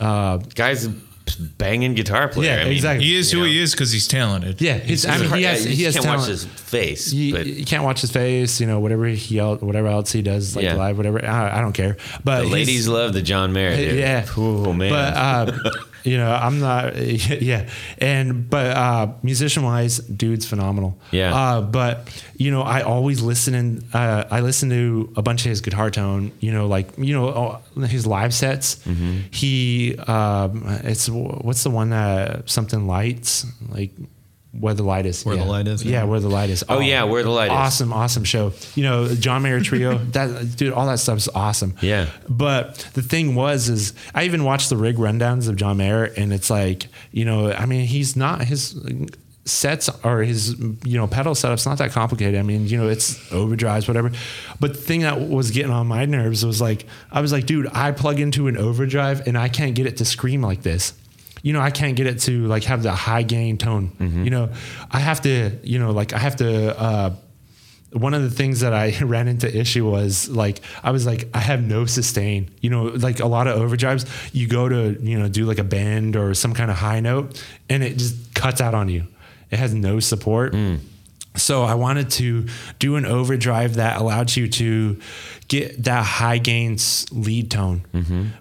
Uh, Guy's banging guitar player. Yeah, I mean, exactly. He is who know. he is because he's talented. yeah, his, I mean, he has, yeah, you he has can't talent. watch his face, you, but you can't watch his face, you know, whatever he else, whatever else he does, like Yeah. live, whatever. I, I don't care. But the ladies love the John Mayer. Dude. yeah. Oh man. But uh, you know, I'm not. Yeah, and but uh, musician wise, dude's phenomenal. Yeah. Uh, but you know, I always listen and uh, I listen to a bunch of his guitar tone. You know, like you know all- his live sets. Mm-hmm. He um, it's what's the one that something lights like. Where the light is. Where the yeah. Light Is, Yeah, yeah. where the light is. Oh, yeah, oh, Where the Light Is. Awesome, awesome show. You know, John Mayer Trio. that dude, all that stuff is awesome. Yeah. But the thing was, is I even watched the rig rundowns of John Mayer, and it's like, you know, I mean, he's not his sets or his you know pedal setup's not that complicated. I mean, you know, it's overdrives, whatever. But the thing that was getting on my nerves was like, I was like, dude, I plug into an overdrive and I can't get it to scream like this. You know, I can't get it to like have the high gain tone. You know, I have to, you know, like I have to. uh one of the things that I ran into issue was like I was like I have no sustain. You know, like a lot of overdrives, you go to you know do like a bend or some kind of high note, and it just cuts out on you. It has no support. So I wanted to do an overdrive that allowed you to get that high gains lead tone,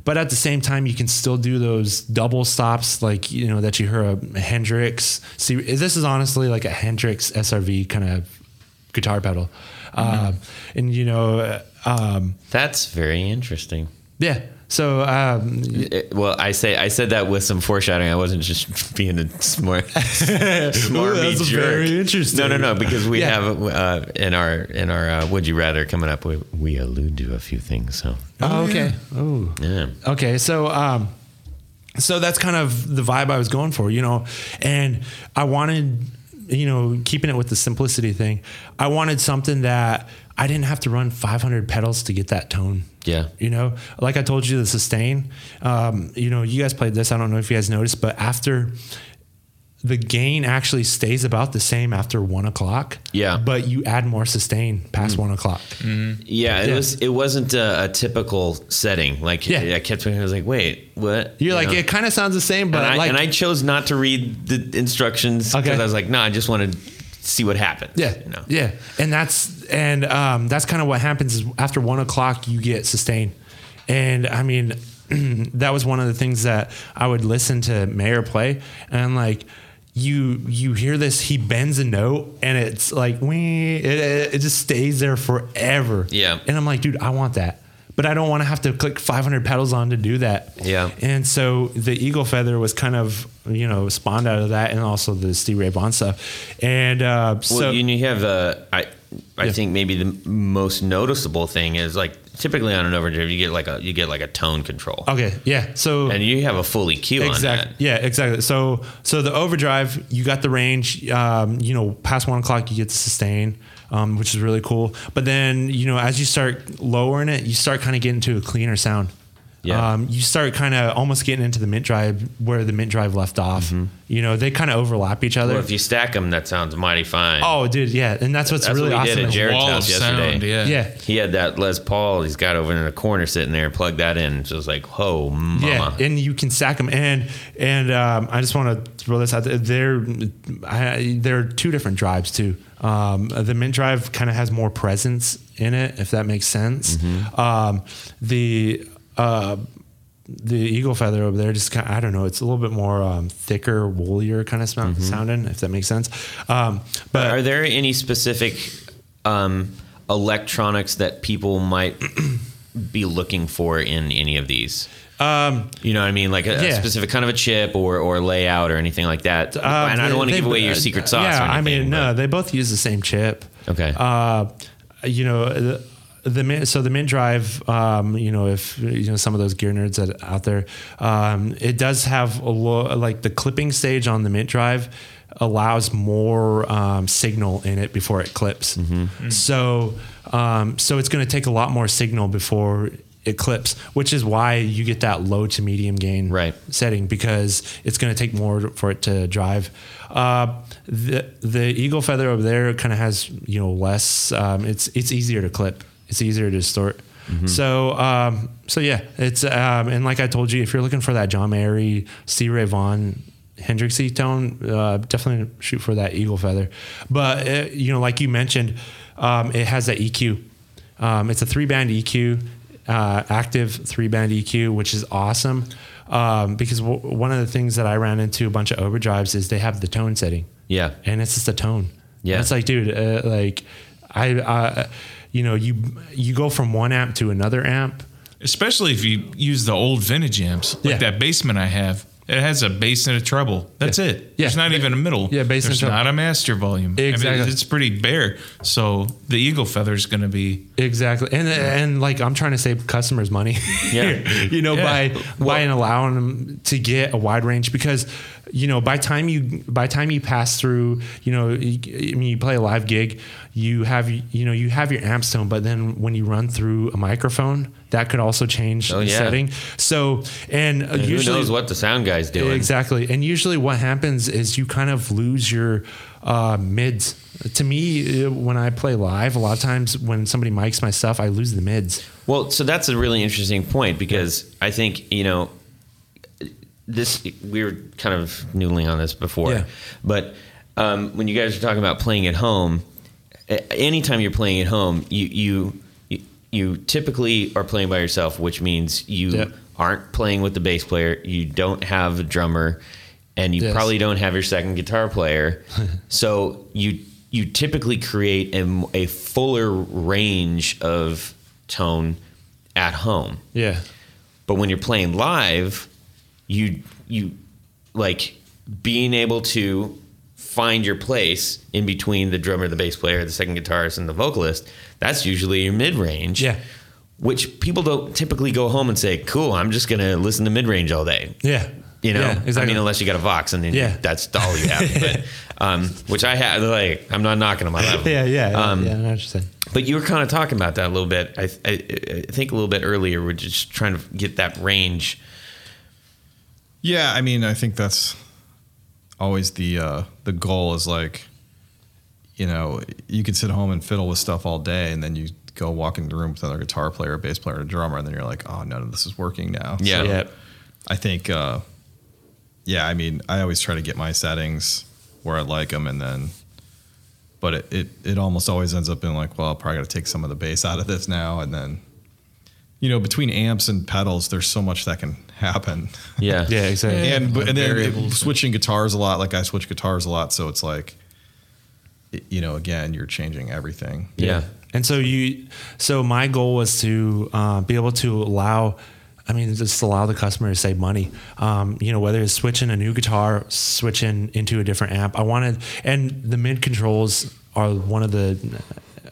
but at the same time you can still do those double stops like you know that you hear a Hendrix. See, this is honestly like a Hendrix SRV kind of guitar pedal, um, and you know, um, That's very interesting. yeah. So um, It- well, I say I said that with some foreshadowing. I wasn't just being a smart, smarmy that's jerk. very interesting. No, no, no. Because we Yeah. have uh, in our in our uh, would you rather coming up, we, we allude to a few things. So oh, okay. Oh, yeah, Okay, so um, so that's kind of the vibe I was going for, you know, and I wanted, you know, keeping it with the simplicity thing. I wanted something that I didn't have to run 500 pedals to get that tone. Yeah. You know, like I told you, the sustain. Um, you know, you guys played this. I don't know if you guys noticed, but after the gain actually stays about the same after one o'clock. Yeah. But you add more sustain past one o'clock. yeah. It was it wasn't a, a typical setting. Like Yeah. I kept thinking, I was like, wait, what? You're You like, know? it kind of sounds the same, but and I, like, and I chose not to read the instructions because Okay. I was like, no, I just want to see what happens. Yeah, you know? yeah, and that's and um, that's kind of what happens is after one o'clock you get sustained, and I mean that was one of the things that I would listen to Mayer play, and like you you hear this he bends a note and it's like we it, it, it just stays there forever. Yeah. and I'm like, dude, I want that. But I don't want to have to click 500 pedals on to do that. Yeah. And so the Eagle Feather was kind of, you know, spawned out of that and also the Steve Ray Vaughan stuff. And uh, Well, so you, you have uh, I I Yeah. think maybe the most noticeable thing is like typically on an overdrive you get like a you get like a tone control, Okay, yeah. So and you have a full EQ on exactly, that. yeah, exactly. So so the overdrive, you got the range. Um, you know, past one o'clock, you get the sustain, um, which is really cool. But then you know, as you start lowering it, you start kind of getting to a cleaner sound. Yeah. Um, you start kind of almost getting into the mint drive where the mint drive left off. You know, they kind of overlap each other. Mm-hmm. Well, if you stack them, that sounds mighty fine. oh, dude, yeah, and that's what's That's really what we awesome. did at Jared's Wall of house yesterday. sound. Yeah. yeah, He had that Les Paul he's got over in the corner sitting there. Plug that in. So it was like, oh, mama. Yeah, and you can stack them. And and um, I just want to throw this out there. There, I, there are two different drives too. Um, the mint drive kind of has more presence in it, if that makes sense. Mm-hmm. Um, the uh, the eagle feather over there just kind of, I don't know, it's a little bit more um, thicker, woolier kind of sound, sounding, if that makes sense. Um, but Mm-hmm. Are there any specific um, electronics that people might be looking for in any of these? um, You know what I mean? Like a, a specific kind of a chip or, or layout or anything like that. Uh, and I don't want to give away your uh, secret sauce. Yeah, anything, I mean, no, they both use the same chip. Okay. Uh, you know, the, the Mint- so the Mint Drive, um, you know, if you know some of those gear nerds that out there, um, it does have a lo- like the clipping stage on the Mint Drive allows more um, signal in it before it clips. Mm-hmm. So, um, so it's going to take a lot more signal before it clips, which is why you get that low to medium gain Right. setting because it's going to take more for it to drive. Uh, the the eagle feather over there kind of has you know less. Um, it's it's easier to clip. It's easier to distort. So um, so yeah, it's um, and like I told you, if you're looking for that John Mayer, C. Ray Vaughan. Hendrixy tone, uh, definitely shoot for that eagle feather. But uh, you know, like you mentioned, um, it has that EQ. Um, it's a three band EQ, uh, active three band EQ, which is awesome. Um, because w- one of the things that I ran into a bunch of overdrives is they have the tone setting. Yeah. And it's just a tone. Yeah. And it's like, dude, uh, like I, uh, you know, you, you go from one amp to another amp. Especially if you use the old vintage amps, like Yeah. that Bassman I have. It has a bass and a treble. That's Yeah. it. Yeah. There's not even a middle. Yeah, bass and There's treble. not a master volume. I mean, Exactly. it's pretty bare. So the Eagle Feather is going to be Exactly. And, and like, I'm trying to save customers money. Yeah. you know, Yeah. by, by allowing them to get a wide range because, you know, by time you, by time you pass through, you know, you, I mean, you play a live gig, you have, you know, you have your amp tone, but then when you run through a microphone, that could also change Oh, the yeah. setting. So, and, And usually who knows what the sound guy's doing? Exactly. And usually what happens is you kind of lose your uh, mids. To me, when I play live, a lot of times when somebody mics my stuff, I lose the mids. Well, so that's a really interesting point because I think you know this. We were kind of noodling on this before, Yeah. but um, when you guys are talking about playing at home, anytime you're playing at home, you you you, typically are playing by yourself, which means you aren't playing with the bass player. You don't have a drummer, and you Yes. probably don't have your second guitar player. so you you typically create a, a fuller range of tone at home. Yeah. But when you're playing live, you you like being able to find your place in between the drummer, the bass player, the second guitarist, and the vocalist. That's usually your mid range. Yeah. Which people don't typically go home and say, "Cool, I'm just gonna listen to mid range all day." Yeah. You know, Yeah, exactly. I mean, unless you got a Vox, and then Yeah. that's all you have. but, um, which I have, like, I'm not knocking on my level. yeah, yeah, yeah, Um, yeah. I know what you're. But you were kind of talking about that a little bit. I, I, I think a little bit earlier. We're just trying to get that range. Yeah, I mean, I think that's always the uh, the goal is like, you know, you can sit home and fiddle with stuff all day, and then you go walk into the room with another guitar player, a bass player, and a drummer, and then you're like, oh, none of this is working now. Yeah. So Yeah. I think, uh, yeah, I mean, I always try to get my settings where I like them, and then, but it it, it almost always ends up being like, well, I probably got to take some of the bass out of this now, and then. You know, between amps and pedals, there's so much that can happen Yeah. Yeah, exactly. and but, and then variables. switching guitars a lot. Like I switch guitars a lot, so it's like, it- you know, again, you're changing everything. Yeah. And so you, so my goal was to uh, be able to allow, I mean, just allow the customer to save money. Um, you know, whether it's switching a new guitar, switching into a different amp. I wanted, and the mid controls are one of the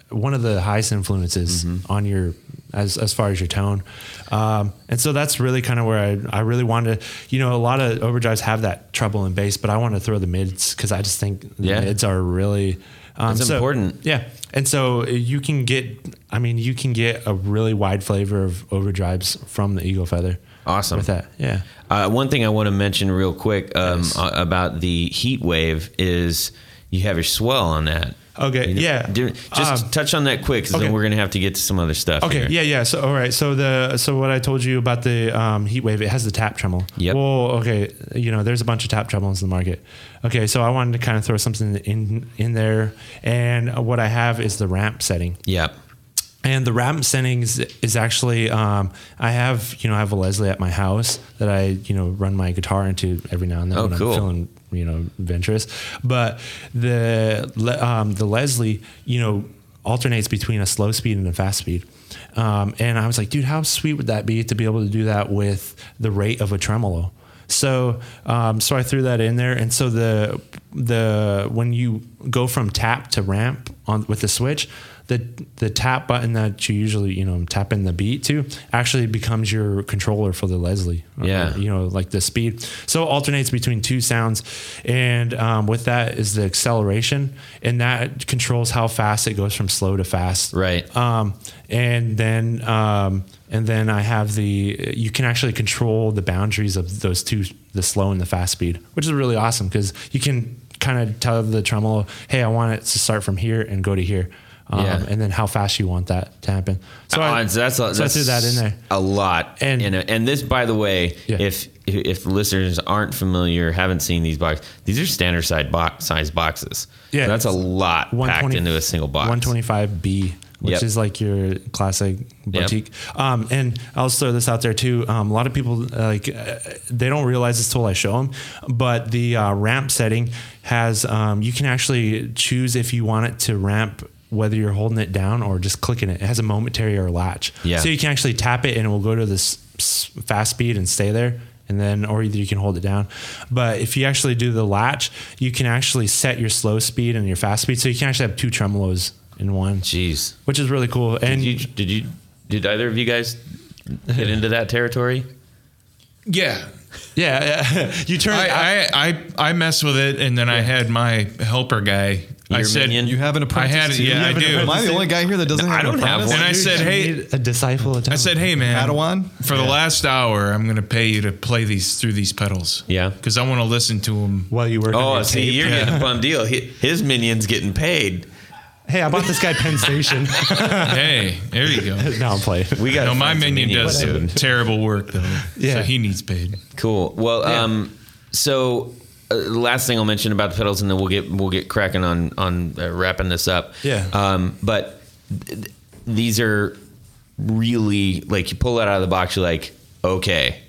one of the highest influences on your as as far as your tone. Um, and so that's really kind of where I I really wanted. To, you know, a lot of overdrives have that treble and bass, but I want to throw the mids because I just think the Yeah. mids are really. Um, That's so- important. yeah. And so you can get, I mean, you can get a really wide flavor of overdrives from the Eagle Feather. Awesome. With that. Yeah. Uh, one thing I want to mention real quick um, about the heat wave is you have your swell on that. Okay, You know, yeah. do- just Um, touch on that quick, because okay. then we're gonna have to get to some other stuff. Okay. here. Yeah. Yeah. So, all right. So the, so what I told you about the um, heat wave, it has the tap tremolo. Yep. Well, okay. You know, there's a bunch of tap tremolos in the market. Okay. So I wanted to kind of throw something in, in there. And what I have is the ramp setting. Yeah. And the ramp settings is actually um, I have you know I have a Leslie at my house that I you know run my guitar into every now and then Oh, when cool. I'm feeling you know adventurous. But the um, the Leslie you know alternates between a slow speed and a fast speed. Um, and I was like, dude, how sweet would that be to be able to do that with the rate of a tremolo? So, um, so I threw that in there, and so the the when you go from tap to ramp on with the switch, the the tap button that you usually you know tap in the beat to actually becomes your controller for the Leslie. or, Yeah. you know like the speed. So it alternates between two sounds, and um, with that is the acceleration, and that controls how fast it goes from slow to fast. Right. Um, and then um, and then I have the you can actually control the boundaries of those two, the slow and the fast speed, which is really awesome because you can kind of tell the tremolo, hey, I want it to start from here and go to here. Um, Yeah. and then how fast you want that to happen. So I, Uh, so that's a, so I that's threw that in there. A lot, And- and and this, by the way, Yeah. if if listeners aren't familiar, haven't seen these boxes, these are standard size box size boxes. Yeah. So that's a lot packed into a single box. 125B, which Yep. is like your classic boutique. Um, and I'll just throw this out there too. Um, a lot of people like uh, they don't realize this till I show them, but the uh, ramp setting has um, you can actually choose if you want it to ramp whether you're holding it down or just clicking it. It has a momentary or latch, Yeah. so you can actually tap it and it will go to this fast speed and stay there. And then, or either you can hold it down. But if you actually do the latch, you can actually set your slow speed and your fast speed. So you can actually have two tremolos in one, Jeez. which is really cool. And Did you, did you did either of you guys get into that territory? Yeah. yeah, yeah. you turn. I, I, I, I mess with it, and then I had my helper guy. I said, minion? You have an I had it. Yeah, I do. Am I the only guy here that doesn't have I don't have apprentice? one. And I said, hey, a disciple. Of I said, hey, man, Padawan? for the last hour, I'm going to pay you to play these through these pedals. Yeah. Because I want to listen to them. while you work. on Oh, your see, tape. you're getting a bum deal. Hi- His minion's getting paid. Hey, I bought this guy Penn Station. hey, there you go. now I'm playing. We got No, my minion does terrible work though. Yeah. So he needs paid. Cool. Well, Yeah. um, so uh, last thing I'll mention about the pedals, and then we'll get we'll get cracking on on uh, wrapping this up. Yeah. Um, but th- th- these are really like you pull that out of the box, you're like, okay,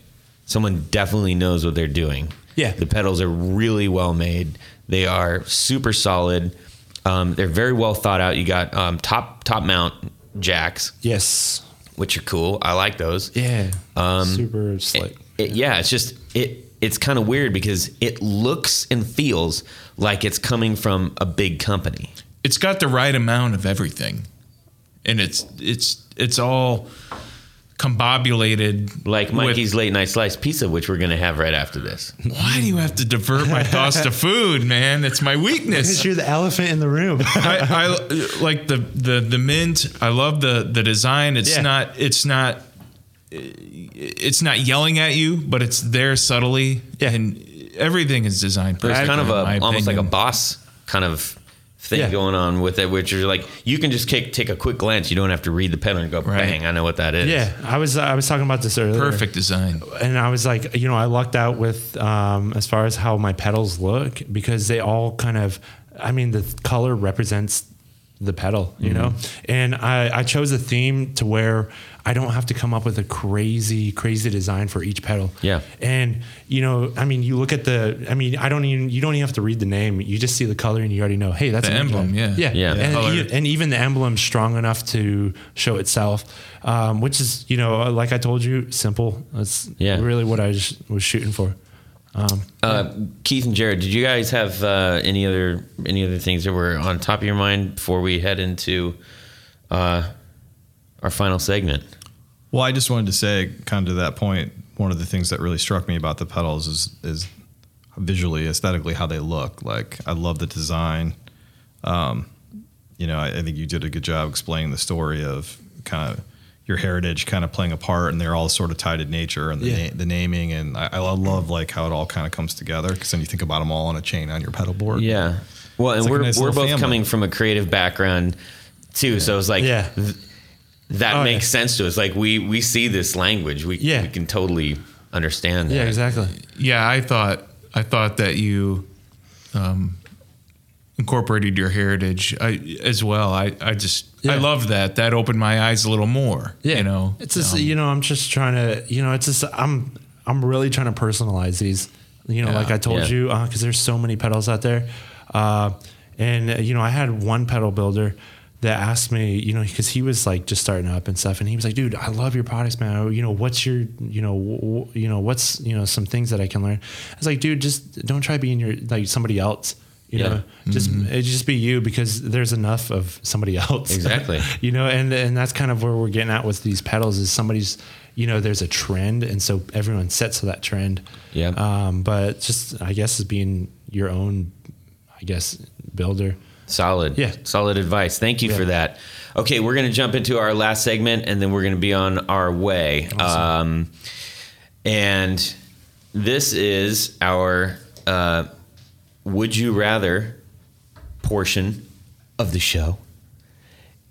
someone definitely knows what they're doing. Yeah. The pedals are really well made. They are super solid. Um, they're very well thought out. You got um, top top mount jacks, Yes. which are cool. I like those. Yeah. Um, Super slick. It- yeah, it's just it. It's kind of weird because it looks and feels like it's coming from a big company. It's got the right amount of everything, and it's it's it's all combobulated. Like with- Mikey's late night slice pizza, which we're gonna have right after this. Why do you have to divert my thoughts to food, man? It's my weakness. Because you're the elephant in the room. I, I like the the the mint. I love the the design. It's Yeah. not it's not it's not yelling at you, but it's there subtly. Yeah. and everything is designed. There's kind of a in my almost like a boss kind of thing Yeah. going on with it, which is like you can just take take a quick glance. You don't have to read the pedal and go, Right. bang, I know what that is. yeah, I was I was talking about this earlier. perfect design. and I was like, you know, I lucked out with um, as far as how my pedals look because they all kind of, I mean, the color represents the pedal, you know, and I, I chose a theme to where I don't have to come up with a crazy, crazy design for each pedal. Yeah. And you know, I mean, you look at the, I mean, I don't even, you don't even have to read the name. You just see the color and you already know, hey, that's The an emblem, yeah. yeah, Yeah. And, you- and even the emblem's strong enough to show itself, um, which is, you know, like I told you, simple. That's Yeah. really what I was shooting for. Um, Uh, Keith and Jared, did you guys have uh, any other any other things that were on top of your mind before we head into uh, our final segment? Well, I just wanted to say, kind of to that point, one of the things that really struck me about the pedals is is visually, aesthetically, how they look. Like, I love the design. Um, you know, I, I think you did a good job explaining the story of kind of your heritage kind of playing a part, and they're all sort of tied in nature and the, Yeah. na- the naming. And I, I love like how it all kind of comes together because then you think about them all on a chain on your pedal board. Yeah. Well, and like we're nice we're both family. coming from a creative background too, so it's like Yeah. th- that Oh, makes yeah. sense to us. Like we we see this language, we Yeah. we can totally understand that. yeah, exactly. Yeah, I thought I thought that you um, incorporated your heritage I, as well. I, I just I love that. That opened my eyes a little more. Yeah. you know, it's just, Um, you know, I'm just trying to, you know, it's just, I'm, I'm really trying to personalize these, you know, Yeah. like I told Yeah. you, uh, cause there's so many pedals out there. Uh, and uh, you know, I had one pedal builder that asked me, you know, because he was like just starting up and stuff, and he was like, "Dude, I love your products, man. You know, what's your, you know, w- you know, what's, you know, some things that I can learn." I was like, "Dude, just don't try being your like somebody else. You Yeah. know, just it just be you because there's enough of somebody else. Exactly. you know, and and that's kind of where we're getting at with these pedals is somebody's. You know, there's a trend, and so everyone sets to that trend. Yeah. Um, but just I guess is being your own, I guess, builder. Solid. Yeah. Solid advice. Thank you Yeah. for that. Okay, we're going to jump into our last segment and then we're going to be on our way. Um, and this is our uh, Would You Rather portion of the show.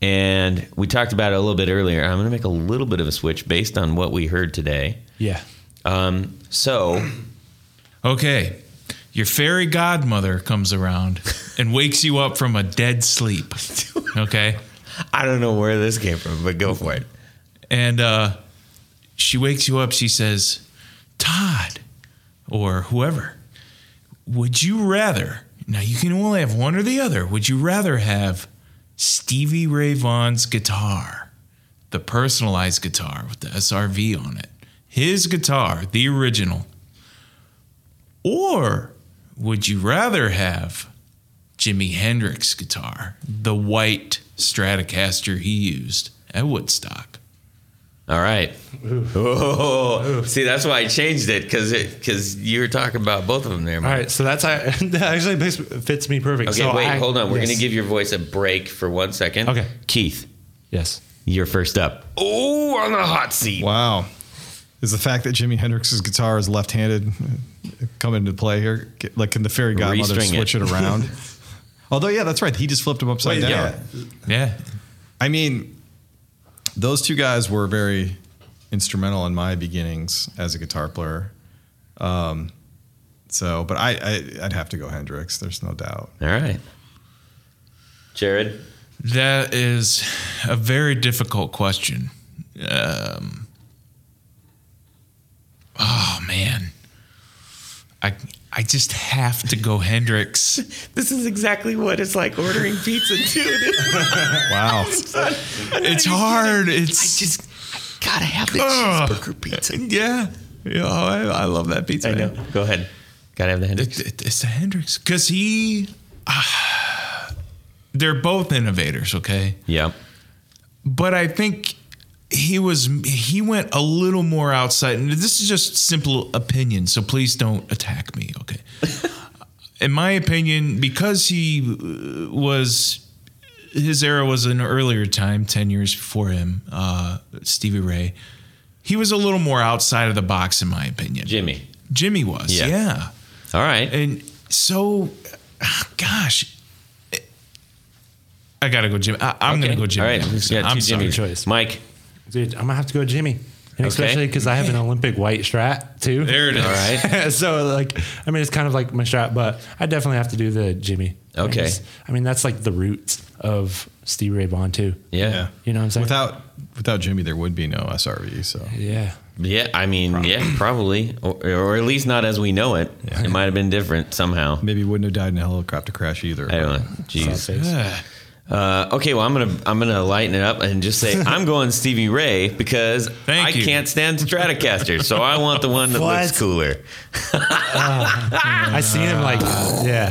And we talked about it a little bit earlier. I'm going to make a little bit of a switch based on what we heard today. Yeah. Um, so, Okay. Your fairy godmother comes around and wakes you up from a dead sleep. Okay. I don't know where this came from, but go for it. And uh, she wakes you up. She says, Todd, or whoever, would you rather? Now you can only have one or the other. Would you rather have Stevie Ray Vaughan's guitar, the personalized guitar with the SRV on it, his guitar, the original, or would you rather have Jimi Hendrix guitar, the white Stratocaster he used at Woodstock? All right. Oh, see, that's why I changed it because because you were talking about both of them there. All Mike. right, so that's that actually makes, fits me perfect. Okay, so wait, I- hold on. We're yes. going to give your voice a break for one second. Okay. Keith, yes. you're first up. Oh, on the hot seat. Wow. Is the fact that Jimi Hendrix's guitar is left-handed come into play here? Like, can the fairy godmother Restring switch it. it, around? Although, yeah, that's right. He just flipped him upside Wait, down. yeah. Yeah. I mean, those two guys were very instrumental in my beginnings as a guitar player. Um, so, but I, I, I'd have to go Hendrix. There's no doubt. All right. Jared. That is a very difficult question. Um, oh man, I I just have to go Hendrix. This is exactly what it's like ordering pizza, too. Wow. It's hard. It's I just I gotta have the Ugh. cheeseburger pizza. yeah. Yeah, I, I love that pizza. I know. man. Go ahead. Gotta have the Hendrix. It, it, it's the Hendrix because he. ah, they're both innovators, okay. Yeah. but I think he was he went a little more outside. And this is just simple opinion, so please don't attack me, okay? In my opinion, because he uh, was his era was an earlier time, ten years before him, uh, Stevie Ray. He was a little more outside of the box, in my opinion. Jimi. Jimi was, Yeah. yeah. All right. And so, gosh, I gotta go Jimi. I, I'm Okay. gonna go Jimi. All right. Yeah, I'm sorry. Choice. Mike. Dude, I'm gonna have to go Jimi. And Okay. especially because I have an Olympic white strat too. There it is. All right. so like, I mean, it's kind of like my strat, but I definitely have to do the Jimi. Okay. I, just- I mean, that's like the roots of Steve Ray Vaughan too. Yeah. You know what I'm saying? Without without Jimi, there would be no SRV. So yeah. Yeah, I mean, yeah, probably, or, or at least not as we know it. It might have been different somehow. maybe wouldn't have died in a helicopter crash either. I don't know. Jeez. Sad face. Uh, okay, well, I'm gonna I'm gonna lighten it up and just say I'm going Stevie Ray because Thank I you. can't stand Stratocaster, so I want the one that looks What? cooler. I seen him like, yeah.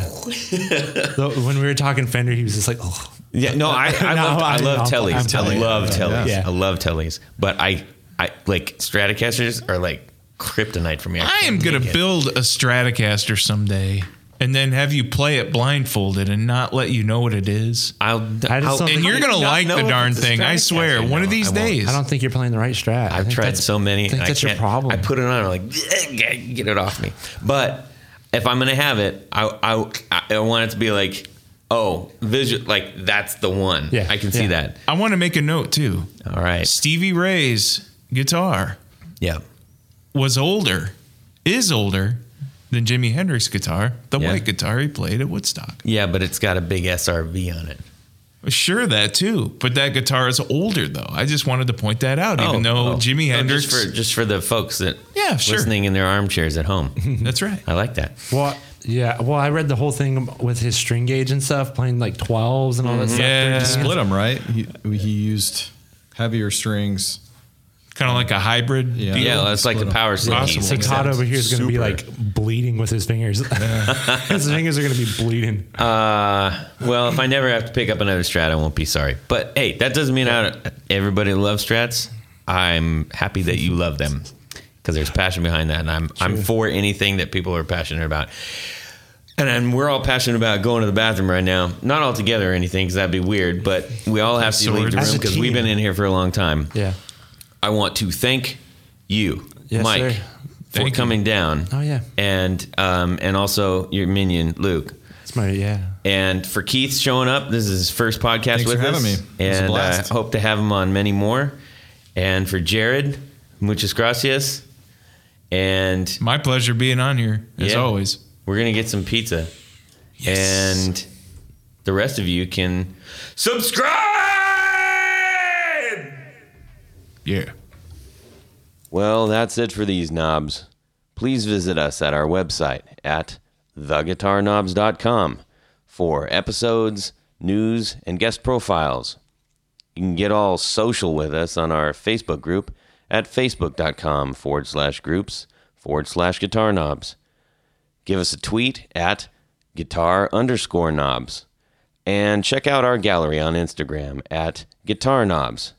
Though when we were talking Fender, he was just like, oh, Yeah, no, I, I No, love I I'm- love I'm- tellies. I'm I telling love Yeah, tellies. yeah. I love tellies, but I I like Stratocasters are like kryptonite for me. I am can't gonna take it. build a Stratocaster someday, and then have you play it blindfolded and not let you know what it is. I'll, I just I'll- And you're gonna like the darn thing. I swear. One of these I days. I don't think you're playing the right strat. I I've think tried so many. I think and that's your can't- problem. I put it on. I'm like, get it off me. But if I'm gonna have it, I I, I want it to be like, oh, visual. Like that's the one. Yeah, I can see that. I want to make a note too. All right. Stevie Ray's guitar Yeah. was older, is older than Jimi Hendrix guitar, the Yeah. white guitar he played at Woodstock. Yeah, but it's got a big SRV on it. Sure, that too. But that guitar is older, though. I just wanted to point that out, even oh, though oh. Jimi oh, No, Hendrix. Just for just for the folks that Yeah, sure. listening in their armchairs at home. that's right. I like that. Well, yeah. Well, I read the whole thing with his string gauge and stuff, playing like 12s and all that mm-hmm. stuff. Yeah. Split them right. He he used heavier strings Kind of like a hybrid. Yeah. deal. Yeah, that's like the power stick. Awesome. he's- over here is going to be like bleeding with his fingers. his fingers are going to be bleeding. Uh, well, if I never have to pick up another strat, I won't be sorry. But hey, that doesn't mean I don't, everybody loves strats. I'm happy that you love them because there's passion behind that, and I'm I'm for anything that people are passionate about. And, and we're all passionate about going to the bathroom right now. Not all together or anything, because that'd be weird. But we all have to leave the room because we've been in here for a long time. yeah. I want to thank you, Yes, Mike, sir. for Thank you. coming down. Oh, yeah. and um, and also your minion Luke. It's my, yeah. And for Keith showing up, this is his first podcast Thanks with for us, having me. It a and I blast. hope to have him on many more. And for Jared, muchas gracias. And My pleasure being on here as Yeah. always. we're gonna get some pizza, and the rest of you can subscribe. Yeah. Well, that's it for these knobs. Please visit us at our website at theguitarknobs.com for episodes, news, and guest profiles. You can get all social with us on our Facebook group at facebook.com forward slash groups forward slash guitar knobs. Give us a tweet at guitar underscore knobs. And check out our gallery on Instagram at guitar knobs.